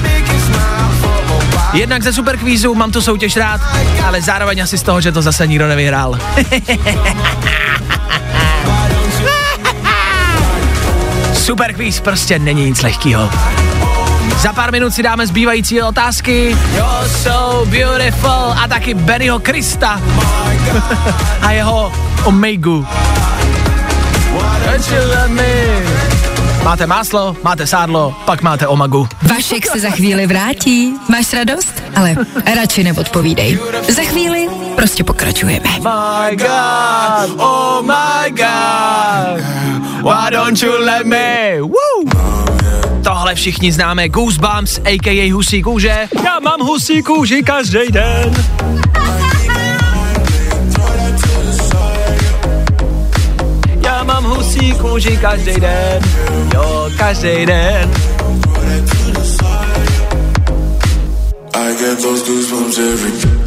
D: Jednak ze superkvízu mám tu soutěž rád, ale zároveň asi z toho, že to zase nikdo nevyhrál. Superkvíz prostě není nic lehkýho. Za pár minut si dáme zbývající otázky. You're so beautiful. A taky Bennyho Krista. a jeho Omegu. Don't you love me? Máte máslo, máte sádlo, pak máte omagu.
F: Vašek se za chvíli vrátí. Máš radost? Ale radši neodpovídej. Za chvíli prostě pokračujeme.
D: My God, oh my God, why don't you let me? Woo! Tohle všichni známe, Goosebumps, a.k.a. husí kůže. Já mám husí kůži každý den. Mám husí kůži každý den, jo, každý den.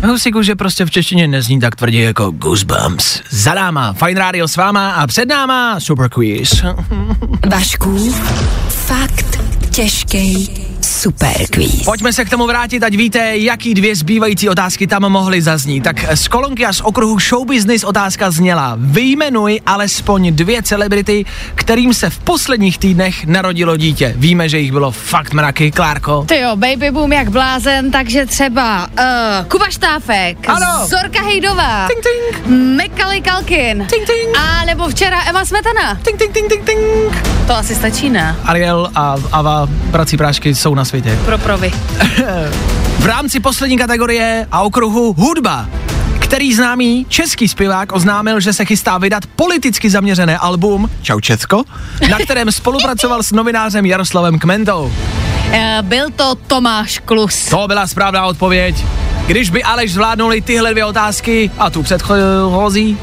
D: Husí kůže prostě v češtině nezní tak tvrdě jako Goosebumps. Za náma, Fine Radio s váma a před náma Super Quiz.
F: Vašku, fakt těžký super quiz.
D: Pojďme se k tomu vrátit, ať víte, jaký dvě zbývající otázky tam mohly zaznít. Tak z kolonky a z okruhu show business otázka zněla. Vyjmenuj alespoň dvě celebrity, kterým se v posledních týdnech narodilo dítě. Víme, že jich bylo fakt mraky, Klárko.
E: Ty jo, baby boom jak blázen, takže třeba uh, Kuba Štáfek,
D: Ano.
E: Zorka Hejdová,
D: Ting, ting.
E: Macaulay Kalkin,
D: Ting, ting.
E: a nebo včera Emma Smetana.
D: Ting, ting, ting, ting, ting.
E: To asi stačí, ne?
D: Ariel a Ava, prací prášky, jsou na světě.
E: Pro provy.
D: V rámci poslední kategorie a okruhu hudba který známý český zpěvák oznámil, že se chystá vydat politicky zaměřené album Čau Česko, na kterém spolupracoval s novinářem Jaroslavem Kmentou.
E: Uh, byl to Tomáš Klus.
D: To byla správná odpověď. Když by Aleš zvládnuli tyhle dvě otázky a tu předchozí,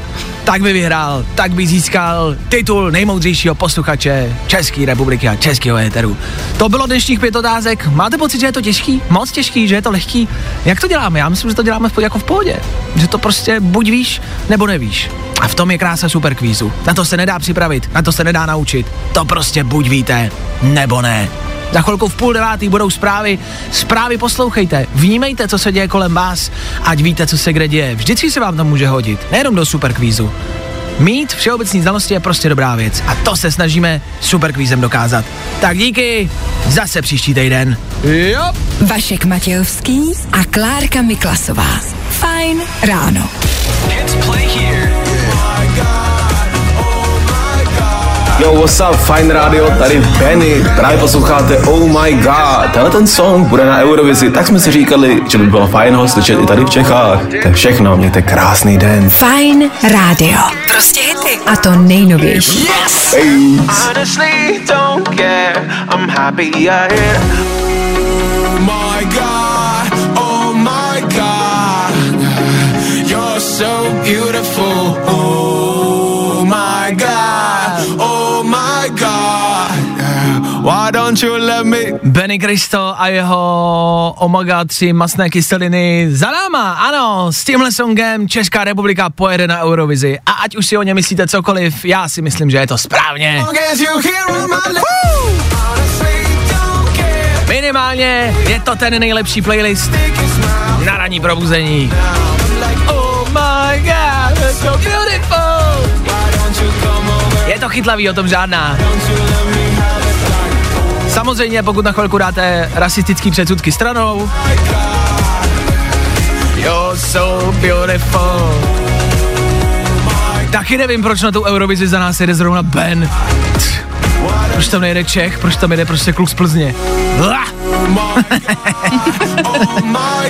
D: tak by vyhrál, tak by získal titul nejmoudřejšího posluchače České republiky a Českého éteru. To bylo dnešních pět otázek. Máte pocit, že je to těžký? Moc těžký, že je to lehký? Jak to děláme? Já myslím, že to děláme jako v pohodě. Že to prostě buď víš, nebo nevíš. A v tom je krása super kvízu. Na to se nedá připravit, na to se nedá naučit. To prostě buď víte, nebo ne. Za chvilku v půl devátý budou zprávy. Zprávy poslouchejte, vnímejte, co se děje kolem vás, ať víte, co se kde děje. Vždycky se vám to může hodit, nejenom do superkvízu. Mít všeobecní znalosti je prostě dobrá věc a to se snažíme superkvízem dokázat. Tak díky, zase příští týden. Jo.
F: Vašek Matějovský a Klárka Miklasová. Fajn ráno.
J: Yo, what's up, Fine Radio, tady Benny, právě posloucháte Oh My God. Tenhle ten song bude na Eurovizi, tak jsme si říkali, že by bylo fajn ho slyšet i tady v Čechách. To je všechno, mějte krásný den.
F: Fajn rádio. Prostě hity. A to nejnovější.
D: Honestly, don't care, I'm happy here.
C: Me?
D: Benny Kristo a jeho omega 3 masné kyseliny za náma, ano, s tímhle songem Česká republika pojede na Eurovizi a ať už si o ně myslíte cokoliv, já si myslím, že je to správně.
C: As you hear on my lips, honestly don't care.
D: Minimálně je to ten nejlepší playlist na ranní probuzení. Oh my god, that's so beautiful. Je to chytlavý, o tom žádná. Samozřejmě, pokud na chvilku dáte rasistický předsudky stranou. You're so beautiful. Taky nevím, proč na tu Eurovizi za nás jede zrovna Ben. Proč tam nejede Čech, proč tam jede prostě kluk z Plzně.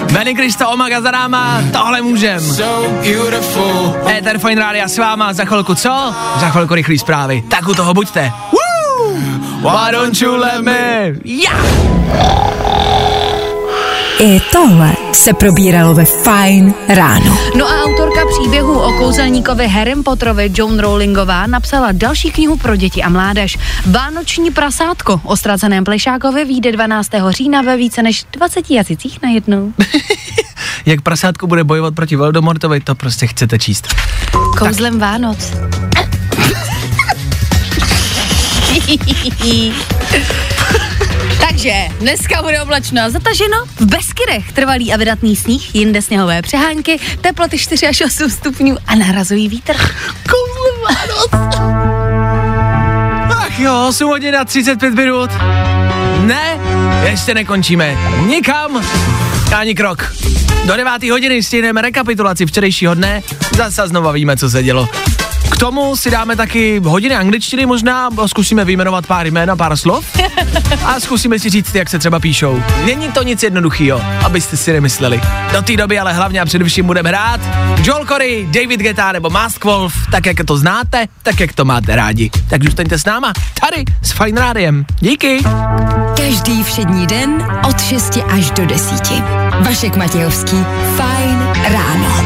D: Benny Krista Omaga za náma, tohle můžem.
C: So.
D: Ether Fine Rádia s váma, za chvilku co? Za chvilku rychlý zprávy, tak u toho buďte. Woo! Why don't you let me? Yeah!
F: I tohle se probíralo ve Fajn ráno.
E: No a autorka příběhu o kouzelníkovi Harrym Potterovi Joan Rowlingová napsala další knihu pro děti a mládež. Vánoční prasátko o ztraceném plešákovi vyjde 12. října ve více než 20 jazycích najednou.
D: Jak prasátko bude bojovat proti Voldemortovi, to prostě chcete číst.
E: Kouzlem Vánoc. Takže dneska bude oblačno a zataženo, v Beskydech trvalý a vydatný sníh, jinde sněhové přehánky, teploty 4 až 8 stupňů a narazový vítr.
D: Ach jo, 8 hodin a 35 minut. Ne, ještě nekončíme. Nikam, ani krok. Do 9. hodiny stihneme rekapitulaci včerejšího dne, zase znova víme, co se dělo. K tomu si dáme taky hodiny angličtiny možná, zkusíme vyjmenovat pár jmén a pár slov a zkusíme si říct, jak se třeba píšou. Není to nic jednoduchého, abyste si nemysleli. Do té doby ale hlavně a především budeme hrát Joel Corey, David Guetta nebo Mask Wolf, tak jak to znáte, tak jak to máte rádi. Tak zůstaňte s náma, tady s Fine Rádiem. Díky.
F: Každý všední den od 6 až do 10. Vašek Matějovský. Fajn ráno.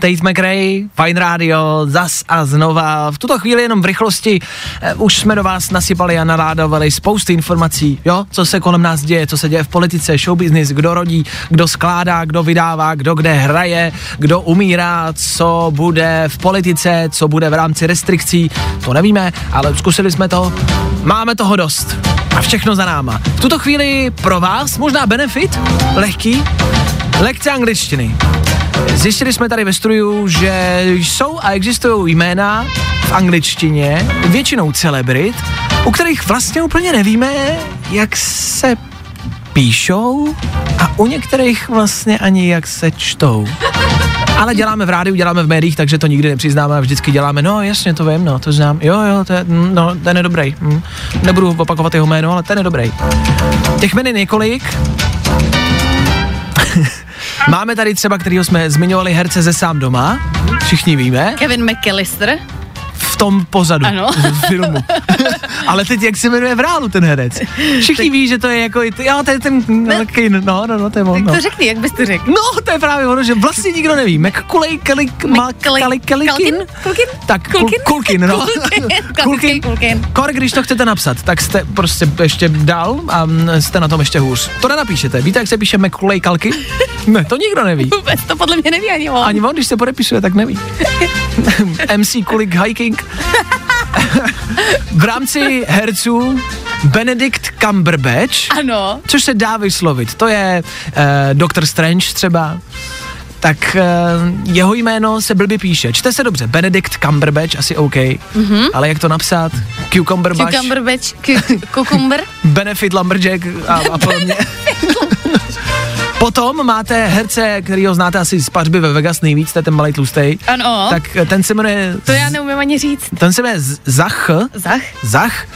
D: Tate McRae, Fine Radio, zas a znova. V tuto chvíli jenom v rychlosti eh, už jsme do vás nasypali a naládovali spousty informací, jo, co se kolem nás děje, co se děje v politice, show business, kdo rodí, kdo skládá, kdo vydává, kdo kde hraje, kdo umírá, co bude v politice, co bude v rámci restrikcí, to nevíme, ale zkusili jsme to, máme toho dost a všechno za náma. V tuto chvíli pro vás možná benefit, lehký, lekce angličtiny. Zjistili jsme tady ve studiu, že jsou a existují jména v angličtině, většinou celebrit, u kterých vlastně úplně nevíme, jak se píšou a u některých vlastně ani jak se čtou. Ale děláme v rádiu, děláme v médiích, takže to nikdy nepřiznáme a vždycky děláme, no jasně, to vím, no, to znám, jo, jo, to je, mm, no, ten je dobrý. Hm. Nebudu opakovat jeho jméno, ale ten je dobrý. Těch jmen je několik, Máme tady třeba, kterýho jsme zmiňovali herce ze sám doma, všichni víme,
E: Kevin McAllister.
D: Tom pozadu
E: Ano.
D: filmu. Ale teď jak se jmenuje v reálu ten herec? Všichni ví, že to je jako, jo, to je ten, no, Kane, no, no, no, to je on, no.
E: To řekni, jak bys to řekl.
D: No, to je právě ono, že vlastně nikdo neví. McCulej, Kalik, Kalikin? Tak, Kul-
E: Kulkin?
D: No.
E: Kulkin.
D: Kor, když to chcete napsat, tak jste prostě ještě dál a jste na tom ještě hůř. To nenapíšete. Víte, jak se píše McCulej Kalkin? Ne, to nikdo neví.
E: Vůbec to podle mě neví ani on.
D: Ani on, když se podepisuje, tak neví. MC Kulik Hiking. v rámci herců Benedict Cumberbatch,
E: Ano.
D: což se dá vyslovit. To je uh, Doctor Strange třeba. Tak uh, jeho jméno se blbě píše. Čte se dobře. Benedict Cumberbatch, asi OK. Mm-hmm. Ale jak to napsat? Cucumberbatch,
E: Cucumberbatch, cu- cucumber.
D: Benefit Lumberjack a, a podobně. Potom máte herce, který ho znáte asi z pařby ve Vegas nejvíc, to je ten malý tlustej.
E: Ano.
D: Tak eh, ten se jmenuje...
E: To já neumím ani říct.
D: Ten se jmenuje Zach,
E: Zach?
D: Zach.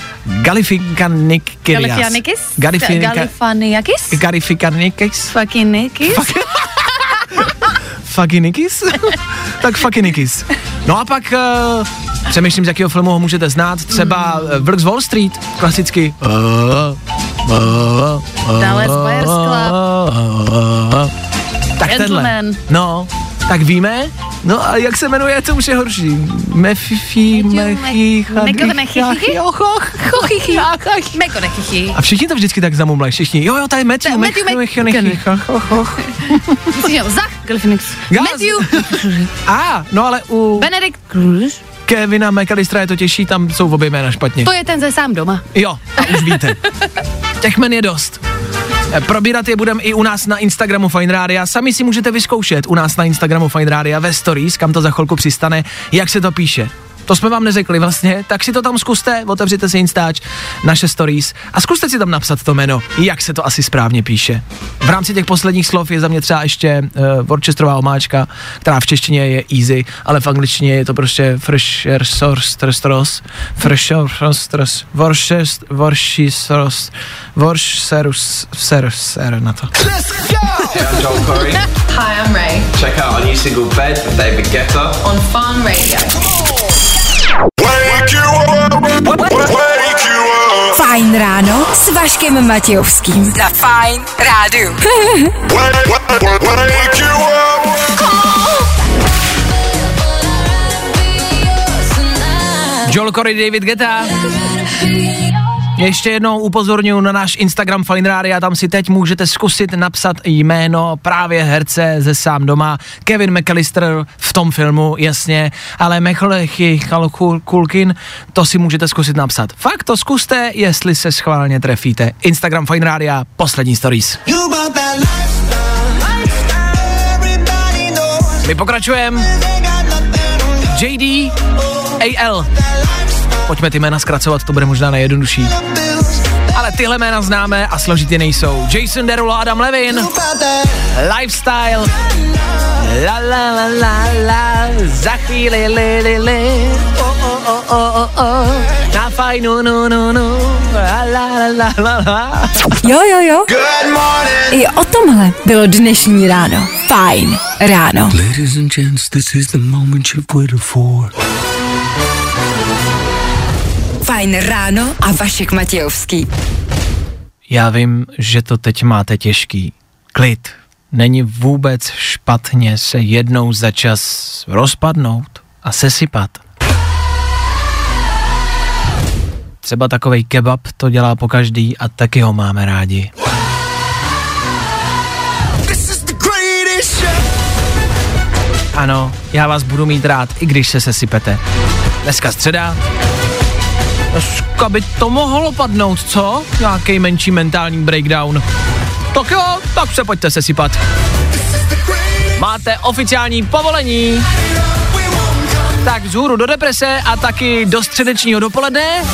E: Galifianikis? Galifaniakis?
D: Galifianikis?
E: Fucking Nikis?
D: Fuckinikis? tak Fuckinikis. No a pak uh, přemýšlím, z jakého filmu ho můžete znát. Třeba uh, Vlk z Wall Street, klasicky.
E: Dallas Buyers Club.
D: Tak tenhle. No, tak víme. No a jak se jmenuje, to už je horší. Mefifi, mechi,
E: Meko nechychy? Meko nechychy.
D: A všichni to vždycky tak zamumlají, všichni. Jo, jo, je Matthew,
E: Matthew Myslíš, že Zach Galifianakis.
D: Gas.
E: Matthew.
D: A, no ale u
E: Benedict Cruz.
D: Kevina McAllistera je to těžší, tam jsou obě jména špatně.
E: To je ten ze sám doma.
D: Jo, a už víte. Těch men je dost. Eh, Probírat je budeme i u nás na Instagramu Fine Radio. Sami si můžete vyzkoušet u nás na Instagramu Fine Radio ve stories, kam to za chvilku přistane, jak se to píše. To jsme vám neřekli vlastně, tak si to tam zkuste, otevřete si Instač, naše stories a zkuste si tam napsat to jméno, jak se to asi správně píše. V rámci těch posledních slov je za mě třeba ještě uh, Worcesterová omáčka, která v češtině je easy, ale v angličtině je to prostě fresher source trestos, fresher source Worcester, Worcester, Worcesterus, ser, ser na to.
K: I'm Joel Corey.
L: Hi, I'm Ray
K: Check out our new single Bed with David Guetta.
L: on Farm Radio.
F: Fajn ráno s Vaškem Matějovským. Za Fajn rádu.
D: Joel Corey, David Guetta. Ještě jednou upozorňuji na náš Instagram Fine Radio, tam si teď můžete zkusit napsat jméno právě herce ze sám doma, Kevin McAllister v tom filmu, jasně, ale Mechlechy Kulkin, to si můžete zkusit napsat. Fakt to zkuste, jestli se schválně trefíte. Instagram Fine Radio, poslední stories. My pokračujeme. JD, AL. Pojďme ty jména zkracovat, to bude možná nejjednodušší. ale tyhle jména známe a složitě nejsou. Jason Derulo, Adam Levin, Lifestyle, la la la la la, za chvíli li li li, o o o o o o, na fajnu no no no, la la la la la.
F: Jo, jo, jo.
H: Good morning.
F: I o tomhle bylo dnešní ráno. Fajn ráno.
M: Ladies and gents, this is the moment you've waited for.
F: Fajn ráno a Vašek Matějovský.
D: Já vím, že to teď máte těžký. Klid. Není vůbec špatně se jednou za čas rozpadnout a sesypat. Třeba takovej kebab to dělá po každý a taky ho máme rádi. Ano, já vás budu mít rád, i když se sesypete. Dneska středa. Dneska by to mohlo padnout, co? Nějaký menší mentální breakdown. Tak jo, tak se pojďte sesypat. Máte oficiální povolení. Tak vzhůru do deprese a taky do středečního dopoledne,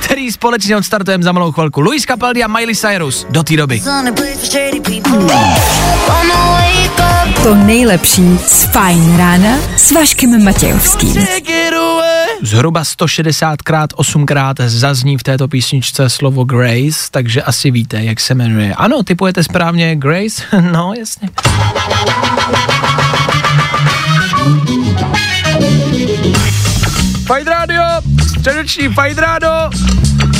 D: který společně odstartujeme za malou chvilku. Luis Capaldi a Miley Cyrus do té doby.
F: To nejlepší z Fajn rána s Vaškem Matějovským.
D: Zhruba 160krát, 8krát zazní v této písničce slovo Grace, takže asi víte, jak se jmenuje. Ano, typujete správně Grace? No, jasně. Fight Radio, středeční Fight Radio,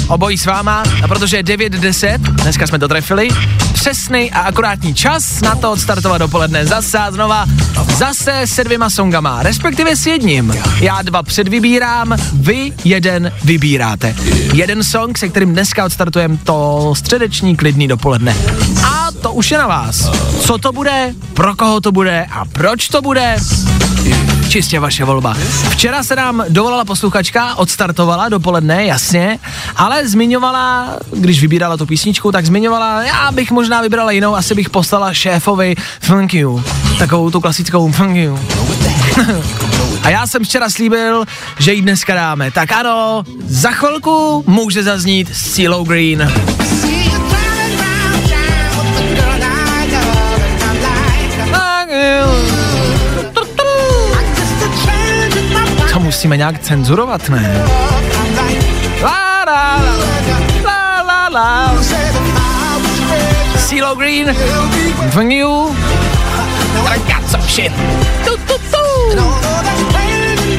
D: obojí s váma, a protože je 9.10, dneska jsme to trefili, přesný a akurátní čas na to odstartovat dopoledne zase a znova, zase se dvěma songama, respektive s jedním. Já dva předvybírám, vy jeden vybíráte. Jeden song, se kterým dneska odstartujeme to středeční klidný dopoledne. A to už je na vás. Co to bude, pro koho to bude a proč to bude, čistě vaše volba. Včera se nám dovolala posluchačka, odstartovala dopoledne, jasně, ale zmiňovala, když vybírala tu písničku, tak zmiňovala, já bych možná vybrala jinou, asi bych poslala šéfovi Thank you, takovou tu klasickou Thank you. A já jsem včera slíbil, že ji dneska dáme. Tak ano, za chvilku může zaznít CeeLo Green. Musíme nějak cenzurovat, ne? La, la, la, la, la. CeeLo Green, got some shit. Tu, tu, tu.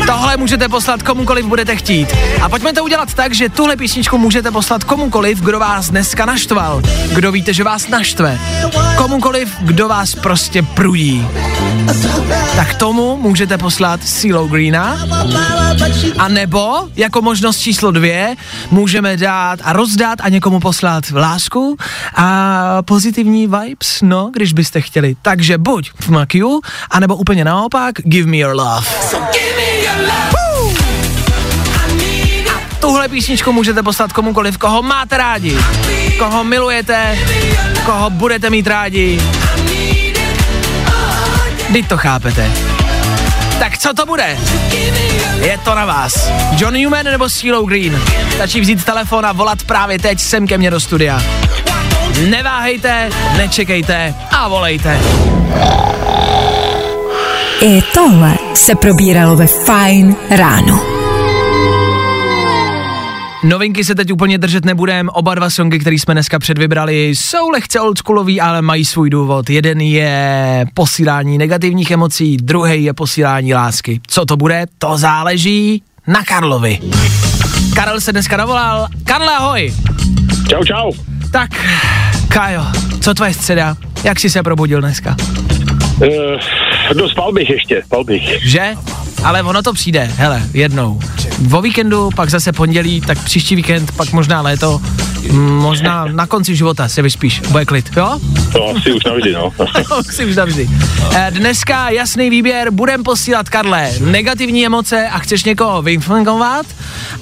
D: Tohle můžete poslat komukoliv budete chtít. A pojďme to udělat tak, že tuhle písničku můžete poslat komukoliv, kdo vás dneska naštval. Kdo víte, že vás naštve. Komukoliv, kdo vás prostě prudí. Tak tomu můžete poslat CeeLo Greena. A nebo, jako možnost číslo dvě, můžeme dát a rozdat a někomu poslat lásku a pozitivní vibes, no, když byste chtěli. Takže buď fuck you, anebo úplně naopak, give me your love. Tuhle písničku můžete poslat komukoliv, koho máte rádi, koho milujete, koho budete mít rádi. Vy to chápete. Tak co to bude? Je to na vás. John Newman nebo CeeLo Green? Stačí vzít telefon a volat právě teď sem ke mně do studia. Neváhejte, nečekejte a volejte.
F: I tohle se probíralo ve Fajn ráno.
D: Novinky se teď úplně držet nebudem, oba dva songy, které jsme dneska předvybrali, jsou lehce oldschoolový, ale mají svůj důvod. Jeden je posílání negativních emocí, druhý je posílání lásky. Co to bude, to záleží na Karlovi. Karel se dneska dovolal. Karle, ahoj.
I: Čau, čau.
D: Tak, Kajo, co tvoje středa? Jak jsi se probudil dneska?
I: Uh, no spal bych ještě, spal bych.
D: Že? Ale ono to přijde, hele, jednou. O víkendu, pak zase pondělí, tak příští víkend, pak možná léto, m, možná na konci života se vyspíš, bude klid, jo?
I: To asi už navždy, no.
D: Asi už navždy. Eh, Dneska jasný výběr, budem posílat Karle negativní emoce a chceš někoho vyinformovat,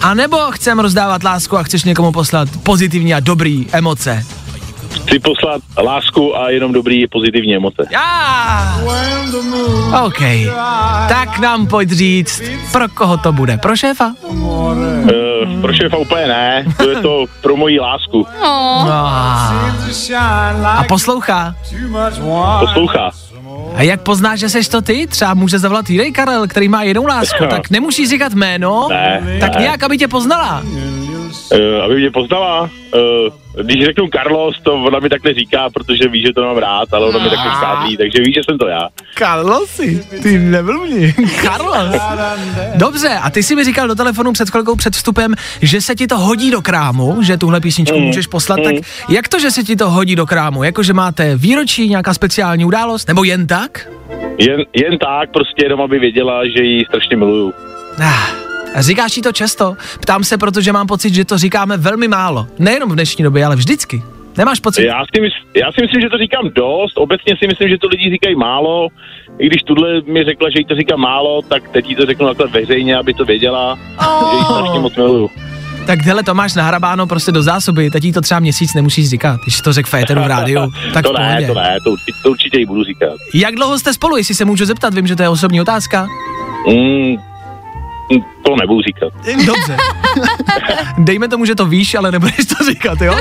D: a nebo chcem rozdávat lásku a chceš někomu poslat pozitivní a dobrý emoce.
I: Chci poslat lásku a jenom dobrý pozitivní emoce.
D: Já! OK. Tak nám pojď říct, pro koho to bude? Pro šéfa?
I: Uh,
N: Pro šéfa úplně ne, to je to pro moji lásku.
D: A poslouchá.
N: Poslouchá.
D: A jak poznáš, že seš to ty? Třeba může zavolat jiný Karel, který má jinou lásku, tak nemusíš říkat jméno,
N: Ne,
D: tak
N: ne.
D: nějak, aby tě poznala.
N: Uh, aby mě poznala, uh, když řeknu Carlos, to ona mi takhle říká, protože ví, že to mám rád, ale ona mi takhle škádlí, takže ví, že jsem to já.
D: Carlosi, ty neblbni. Carlos. Dobře, a ty si mi říkal do telefonu před chvilkou před vstupem, že se ti to hodí do krámu, že tuhle písničku
N: Mm,
D: můžeš poslat,
N: mm.
D: tak jak to, že se ti to hodí do krámu? Jako, že máte výročí, nějaká speciální událost, nebo jen tak?
N: Jen, jen tak, prostě jenom aby věděla, že ji strašně miluju.
D: Ah, říkáš jí to často? Ptám se, protože mám pocit, že to říkáme velmi málo. Nejenom v dnešní době, ale vždycky. Nemáš pocit?
N: Já si, mys- já si myslím, že to říkám dost, obecně si myslím, že to lidi říkají málo, i když tuhle mi řekla, že jí to říká málo, tak teď jí to řeknu takhle veřejně, aby to věděla, že jí strašně moc miluju.
D: Tak hele, to máš nahrabáno prostě do zásoby, teď jí to třeba měsíc nemusíš říkat, když to řekl Féteru v rádiu, tak
N: to ne, to ne, to určitě, to určitě jí budu říkat.
D: Jak dlouho jste spolu, jestli se můžu zeptat, vím, že to je osobní otázka.
N: Mm, to nebudu říkat.
D: Dobře. Dejme tomu, že to víš, ale nebudeš to říkat, jo?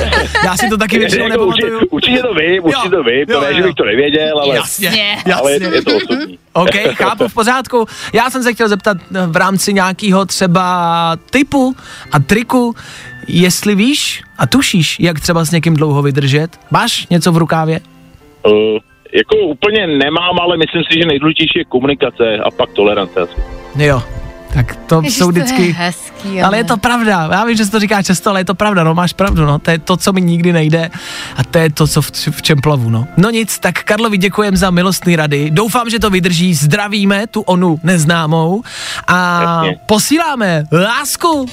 D: Já si to taky většinou
N: Jako určitě,
D: nepamatuju.
N: určitě to vím, určitě to vím, to
D: jo,
N: ne, že bych to nevěděl, ale,
D: Jasně,
N: ale
D: jasně.
N: je, je to osobní.
D: OK, chápu, v pořádku. Já jsem se chtěl zeptat eh, v rámci nějakého třeba typu a triku, jestli víš a tušíš, jak třeba s někým dlouho vydržet. Máš něco v rukávě?
N: Uh, jako úplně nemám, ale myslím si, že nejdůležitější je komunikace a pak tolerance asi.
D: Jo. Tak to
E: Ježiš,
D: jsou
E: to je
D: vždycky...
E: hezký,
D: ale je to pravda. Já vím, že se to říká často, ale je to pravda, no máš pravdu, no. To je to, co mi nikdy nejde a to je to, co v, v čem plavu, no. No nic, tak Karlovi děkujem za milostný rady. Doufám, že to vydrží. Zdravíme tu onu neznámou a
N: Jasně.
D: posíláme lásku.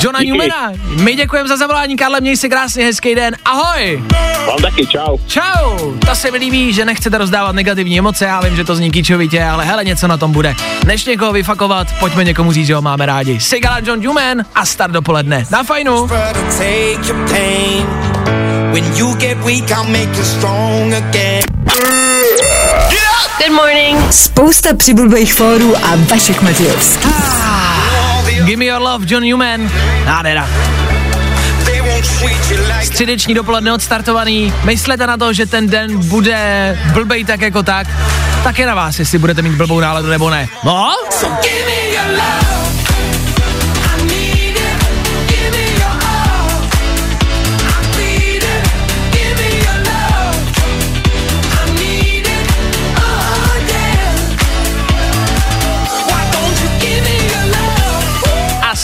D: Johna
N: Díky.
D: Newmana. My děkujeme za zavolání, Karle, měj si krásně hezký den. Ahoj!
N: Vám taky, čau.
D: Čau! To se mi líbí, že nechcete rozdávat negativní emoce, já vím, že to zní kýčovitě, ale hele, něco na tom bude. Než někoho vyfakovat, pojďme někomu říct, že ho máme rádi. Sigala John Newman a start dopoledne. Na fajnu!
F: Good morning. Spousta přibulbých fórů a Vašek Matějovský.
D: Give me your love, John Newman. Nádhera. Středeční dopoledne odstartovaný. Myslete na to, že ten den bude blbej tak jako tak. Tak je na vás, jestli budete mít blbou náladu nebo ne. No? A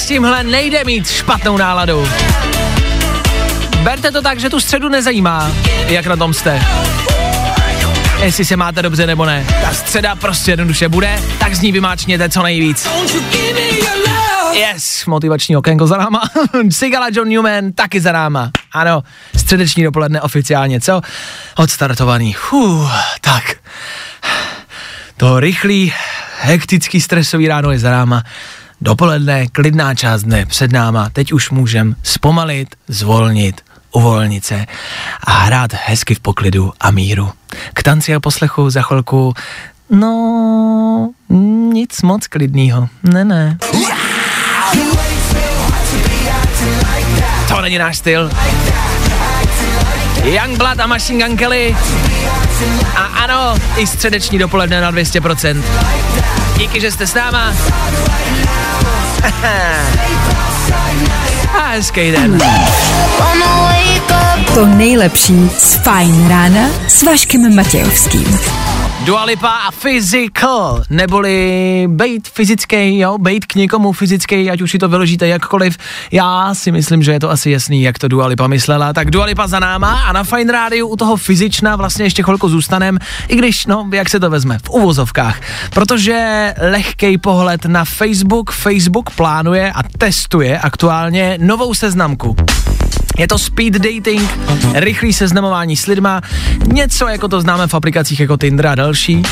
D: tímhle nejde mít špatnou náladu. Berte to tak, že tu středu nezajímá, jak na tom jste. Jestli se máte dobře nebo ne. Ta středa prostě jednoduše bude, tak z ní vymáčněte co nejvíc. Yes, motivační okénko za náma. Sigala John Newman taky za náma. Ano, středeční dopoledne oficiálně, co? Odstartovaný. Fuh, tak. To rychlý, hektický, stresový ráno je za náma. Dopoledne, klidná část dne před náma. Teď už můžem zpomalit, zvolnit, uvolnit se a hrát hezky v poklidu a míru. K tanci a poslechu za chvilku, no, nic moc klidného. Ne, ne. To není náš styl. Youngblood a Machine Gun Kelly. A ano, i středeční dopoledne na 200%. Díky, že jste s náma. A hezký den.
F: To nejlepší z Fajn rána s Vaškem Matějovským.
D: Dua Lipa a Physical, neboli bejt fyzický, jo, bejt k někomu fyzický, ať už si to vyložíte jakkoliv. Já si myslím, že je to asi jasný, jak to Dua Lipa myslela. Tak Dua Lipa za náma a na Fine Rádiu u toho fyzična vlastně ještě chvilku zůstanem, i když, no, jak se to vezme, v uvozovkách. Protože lehký pohled na Facebook, Facebook plánuje a testuje aktuálně novou seznamku. Je to speed dating, rychlý seznamování s lidma, něco jako to známe v aplikacích jako Tinder a další,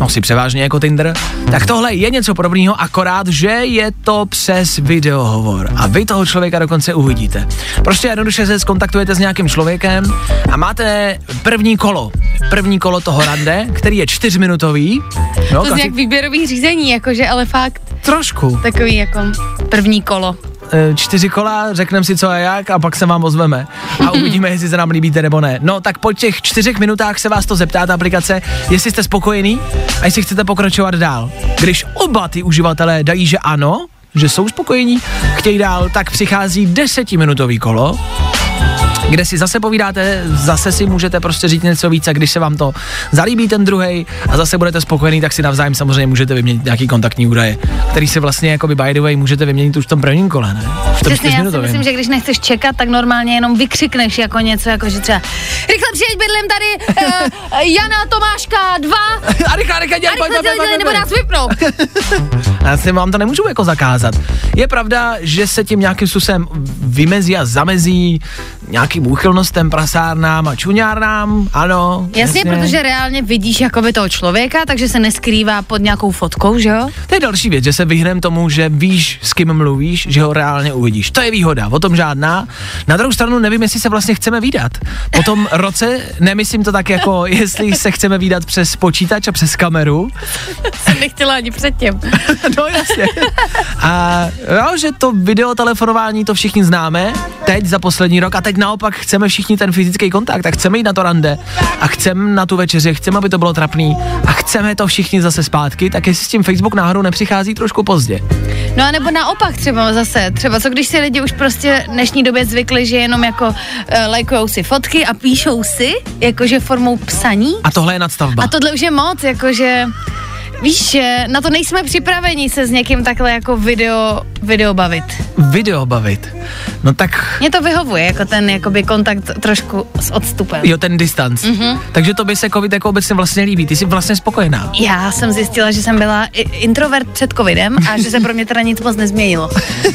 D: no si převážně jako Tinder, tak tohle je něco podobného, akorát, že je to přes videohovor a vy toho člověka dokonce uvidíte. Prostě jednoduše se skontaktujete s nějakým člověkem a máte první kolo, první kolo toho rande, který je čtyřminutový. No,
E: To zní jak výběrový řízení, jakože, ale fakt
D: Trošku.
E: takový jako první kolo.
D: Eh, čtyři kola, řekneme si co a jak a pak se vám ozveme a uvidíme, jestli se nám líbíte nebo ne. No tak po těch čtyřech minutách se vás to zeptá ta aplikace, jestli jste spokojený a jestli chcete pokračovat dál. Když oba ty uživatelé dají, že ano, že jsou spokojení, chtějí dál, tak přichází desetiminutový kolo, kde si zase povídáte, zase si můžete prostě říct něco víc a když se vám to zalíbí ten druhý a zase budete spokojený, tak si navzájem samozřejmě můžete vyměnit nějaký kontaktní údaje, který si vlastně jako by the way můžete vyměnit už v tom prvním kole, ne? V tom
E: Přesně, já si myslím, že když nechceš čekat, tak normálně jenom vykřikneš jako něco, jako že třeba rychle přijeď bydlím tady uh, Jana Tomáška 2
D: a rychle, rychle, dělej,
E: a
D: pojď,
E: rychle
D: pojď, pojď,
E: dělej, nebo
D: pojď.
E: nás vypnou.
D: Já si vám to nemůžu jako zakázat. Je pravda, že se tím nějakým způsobem vymezí a zamezí nějakým úchylnostem, prasárnám a čuňárnám, ano.
E: Jasně, protože reálně vidíš jakoby toho člověka, takže se neskrývá pod nějakou fotkou, že jo?
D: To je další věc, že se vyhnem tomu, že víš, s kým mluvíš, že ho reálně uvidíš. To je výhoda, o tom žádná. Na druhou stranu nevím, jestli se vlastně chceme výdat. Po tom roce, nemyslím to tak jako, jestli se chceme výdat přes počítač a přes kameru.
E: Jsem nechtěla ani předtím.
D: no jasně. A jo, že to videotelefonování to všichni známe, teď za poslední rok a teď naopak chceme všichni ten fyzický kontakt a chceme jít na to rande a chceme na tu večeři, chceme, aby to bylo trapný a chceme to všichni zase zpátky, tak jestli s tím Facebook náhodou nepřichází trošku pozdě.
E: No a nebo naopak třeba zase, třeba co když si lidi už prostě v dnešní době zvykli, že jenom jako uh, lajkujou si fotky a píšou si, jakože formou psaní.
D: A tohle je nadstavba.
E: A tohle už je moc, jakože Víš, na to nejsme připraveni se s někým takhle jako video, video bavit.
D: Video bavit. No tak,
E: Mně to vyhovuje, jako ten jakoby kontakt trošku s odstupem.
D: jo, ten distanc.
E: Mhm.
D: Takže to by se covid jako obecně vlastně líbí. Ty jsi vlastně spokojená.
E: Já jsem zjistila, že jsem byla introvert před covidem a že se pro mě teda nic moc nezměnilo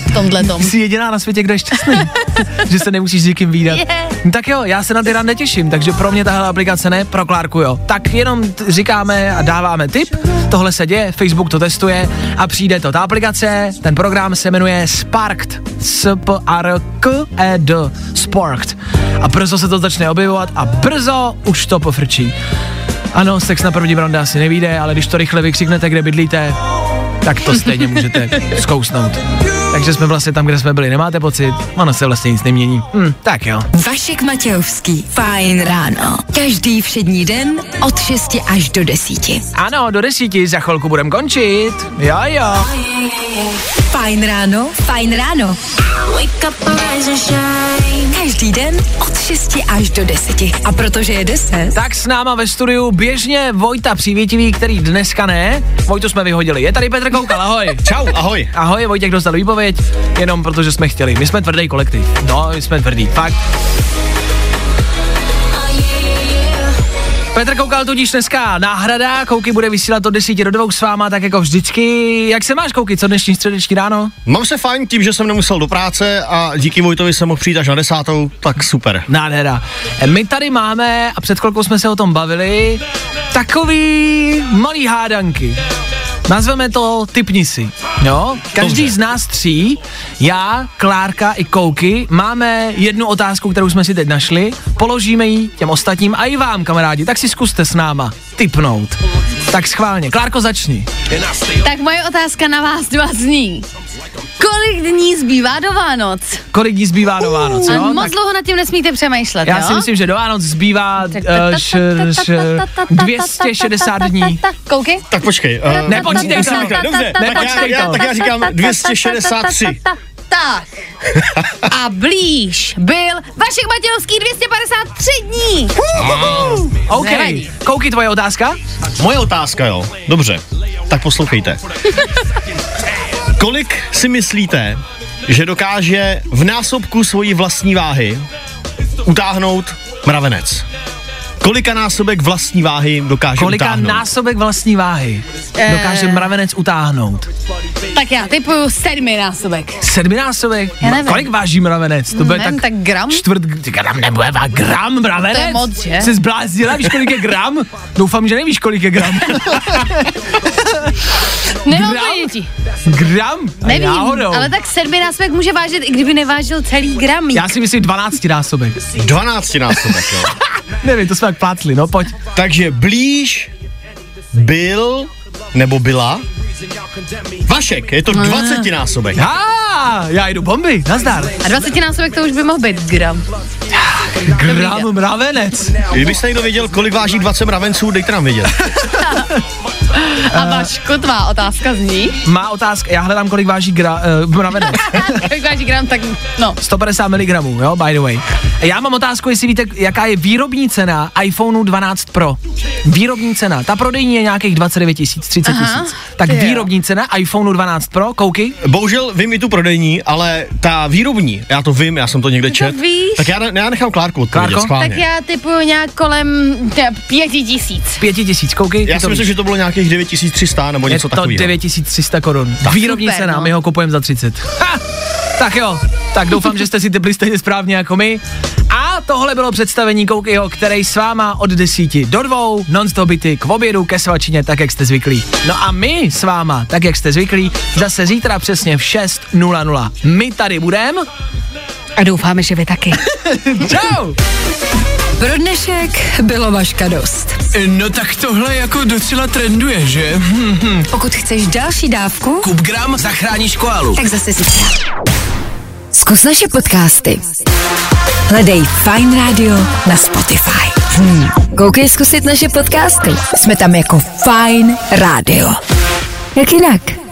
E: v tomhle tom.
D: Jsi jediná na světě, kdo je šťastný. že se nemusíš s někým výdat.
E: Je.
D: No tak jo, já se na ty rande těším, takže pro mě tahle aplikace ne, pro Klárku jo. Tak jenom t- říkáme a dáváme tip, tohle se děje, Facebook to testuje a přijde to. Ta aplikace, ten program se jmenuje Sparked. s p r k e d Sparked. A brzo se to začne objevovat a brzo už to pofrčí. Ano, sex na první rande asi nevíde, ale když to rychle vykřiknete, kde bydlíte, tak to stejně můžete zkousnout. Takže jsme vlastně tam, kde jsme byli, nemáte pocit? Ono se vlastně nic nemění. Hm, tak jo.
F: Vašek Matějovský, fajn ráno. Každý všední den od 6 až do 10.
D: Ano, do desíti za chvilku budem končit. Jo, jo.
F: Fajn ráno, fajn ráno. Každý den od 6 až do 10. A protože je 10,
D: Tak s náma ve studiu běžně Vojta Přívětivý, který dneska ne. Vojtu jsme vyhodili. Je tady Petr Koukal, ahoj.
O: Čau, ahoj.
D: Ahoj, Vojtěk dostal výpověď, jenom protože jsme chtěli. My jsme tvrdý kolektiv. No, my jsme tvrdý, fakt. Petr Koukal tudíž dneska náhrada, Kouky bude vysílat od 10 do 2 s váma, tak jako vždycky. Jak se máš, Kouky, co dnešní středeční ráno?
O: Mám se fajn tím, že jsem nemusel do práce a díky Vojtovi jsem mohl přijít až na desátou, tak super.
D: Nádhera. My tady máme, a před chvilkou jsme se o tom bavili, takový malý hádanky. Nazveme to typni si. Jo? Každý
O: Dobře.
D: z nás tří, já, Klárka i Kouky, máme jednu otázku, kterou jsme si teď našli, položíme ji těm ostatním a i vám, kamarádi, tak si zkuste s náma typnout. Tak schválně. Klárko, začni.
E: Tak moje otázka na vás dva zní. Kolik dní zbývá do Vánoc?
D: Kolik dní zbývá do Vánoc,
E: A
D: jo?
E: moc
D: Tak
E: dlouho nad tím nesmíte přemýšlet,
D: já
E: jo?
D: si myslím, že do Vánoc zbývá eh, š, š, 260 dní.
E: Kouky?
O: Tak počkej. Uh,
D: Nepočítej to.
O: Dobře, tak já,
D: Nepočítej
O: já,
D: to.
O: tak já říkám 263.
E: Tak. A blíž byl Vašek Matějovský 253 dní.
D: OK,
E: Nevadí.
D: Kouky, tvoje otázka?
O: Moje otázka, jo. Dobře, tak poslouchejte. Kolik si myslíte, že dokáže v násobku svojí vlastní váhy utáhnout mravenec? Kolika násobek vlastní váhy dokáže
D: Kolika
O: utáhnout?
D: násobek vlastní váhy
E: Eh.
D: dokáže mravenec utáhnout?
E: Tak já typuju sedminásobek.
D: Sedminásobek?
E: Já nevím.
D: Kolik váží mravenec? To bude
E: Nevím,
D: tak
E: tak gram?
D: čtvrt, gram nebude, vá- gram mravenec?
E: To je moc, že?
D: Jsi zbláznila, víš kolik je gram? Doufám, že nevíš kolik je gram.
E: Nemám
D: Gram?
E: ponětí.
D: gram?
E: Nevím,
D: Náhodou.
E: ale tak sedminásobek může vážit, i kdyby nevážil celý gram.
D: Já si myslím 12 násobek.
O: 12 násobek, jo.
D: Nevím, to jsme jak plácli, no pojď.
O: Takže blíž byl nebo byla Vašek, je to 20 násobek.
D: A, já jdu bomby, nazdar.
E: A 20 násobek to už by mohl být gram.
D: Gram mravenec.
O: Kdybyste někdo věděl, kolik váží 20 mravenců, dejte nám vědět.
E: A Vašku, tvá otázka zní.
D: Má otázka, já hledám, kolik váží gra, uh, mravenec.
E: Kolik váží gram, tak no.
D: 150 mg, jo, by the way. Já mám otázku, jestli víte, jaká je výrobní cena iPhoneu 12 Pro. Výrobní cena, ta prodejní je nějakých 29 tisíc, 30
E: Aha,
D: tisíc. Tak
E: ty jo.
D: výrobní cena iPhoneu 12 Pro, koukej.
O: Bohužel vím i tu prodejní, ale ta výrobní, já to vím, já jsem to někde
E: Ty to
O: čet.
E: víš?
O: Tak já, já nechám Klárku odpovědět
D: Klárko?
E: Tak já typuju nějak kolem tě, pěti tisíc.
D: 5 tisíc, koukej.
O: Já si myslím,
D: víš.
O: že to bylo nějakých 9300 nebo
D: je
O: něco
D: to
O: takového.
D: 9300 korun. Výrobní
E: Super,
D: cena,
E: no.
D: my ho kupujeme za 30. Ha! Tak jo, tak doufám, že jste si typli stejně správně jako my. A tohle bylo představení Koukejho, který s váma od desíti do dvou, non-stop byty k obědu, ke svačině, tak jak jste zvyklí. No a my s váma, tak jak jste zvyklí, zase zítra přesně v 6.00. My tady budeme.
E: A doufáme, že vy taky.
D: Čau!
F: Pro dnešek bylo Vaška dost.
M: No tak tohle jako docela trenduje, že?
F: Pokud chceš další dávku,
M: Kup gram, zachráníš koalu.
F: tak zase zítra. Zkus naše podcasty. Hledej Fine Radio na Spotify. Hmm. Koukej zkusit naše podcasty. Jsme tam jako Fine Radio. Jak jinak?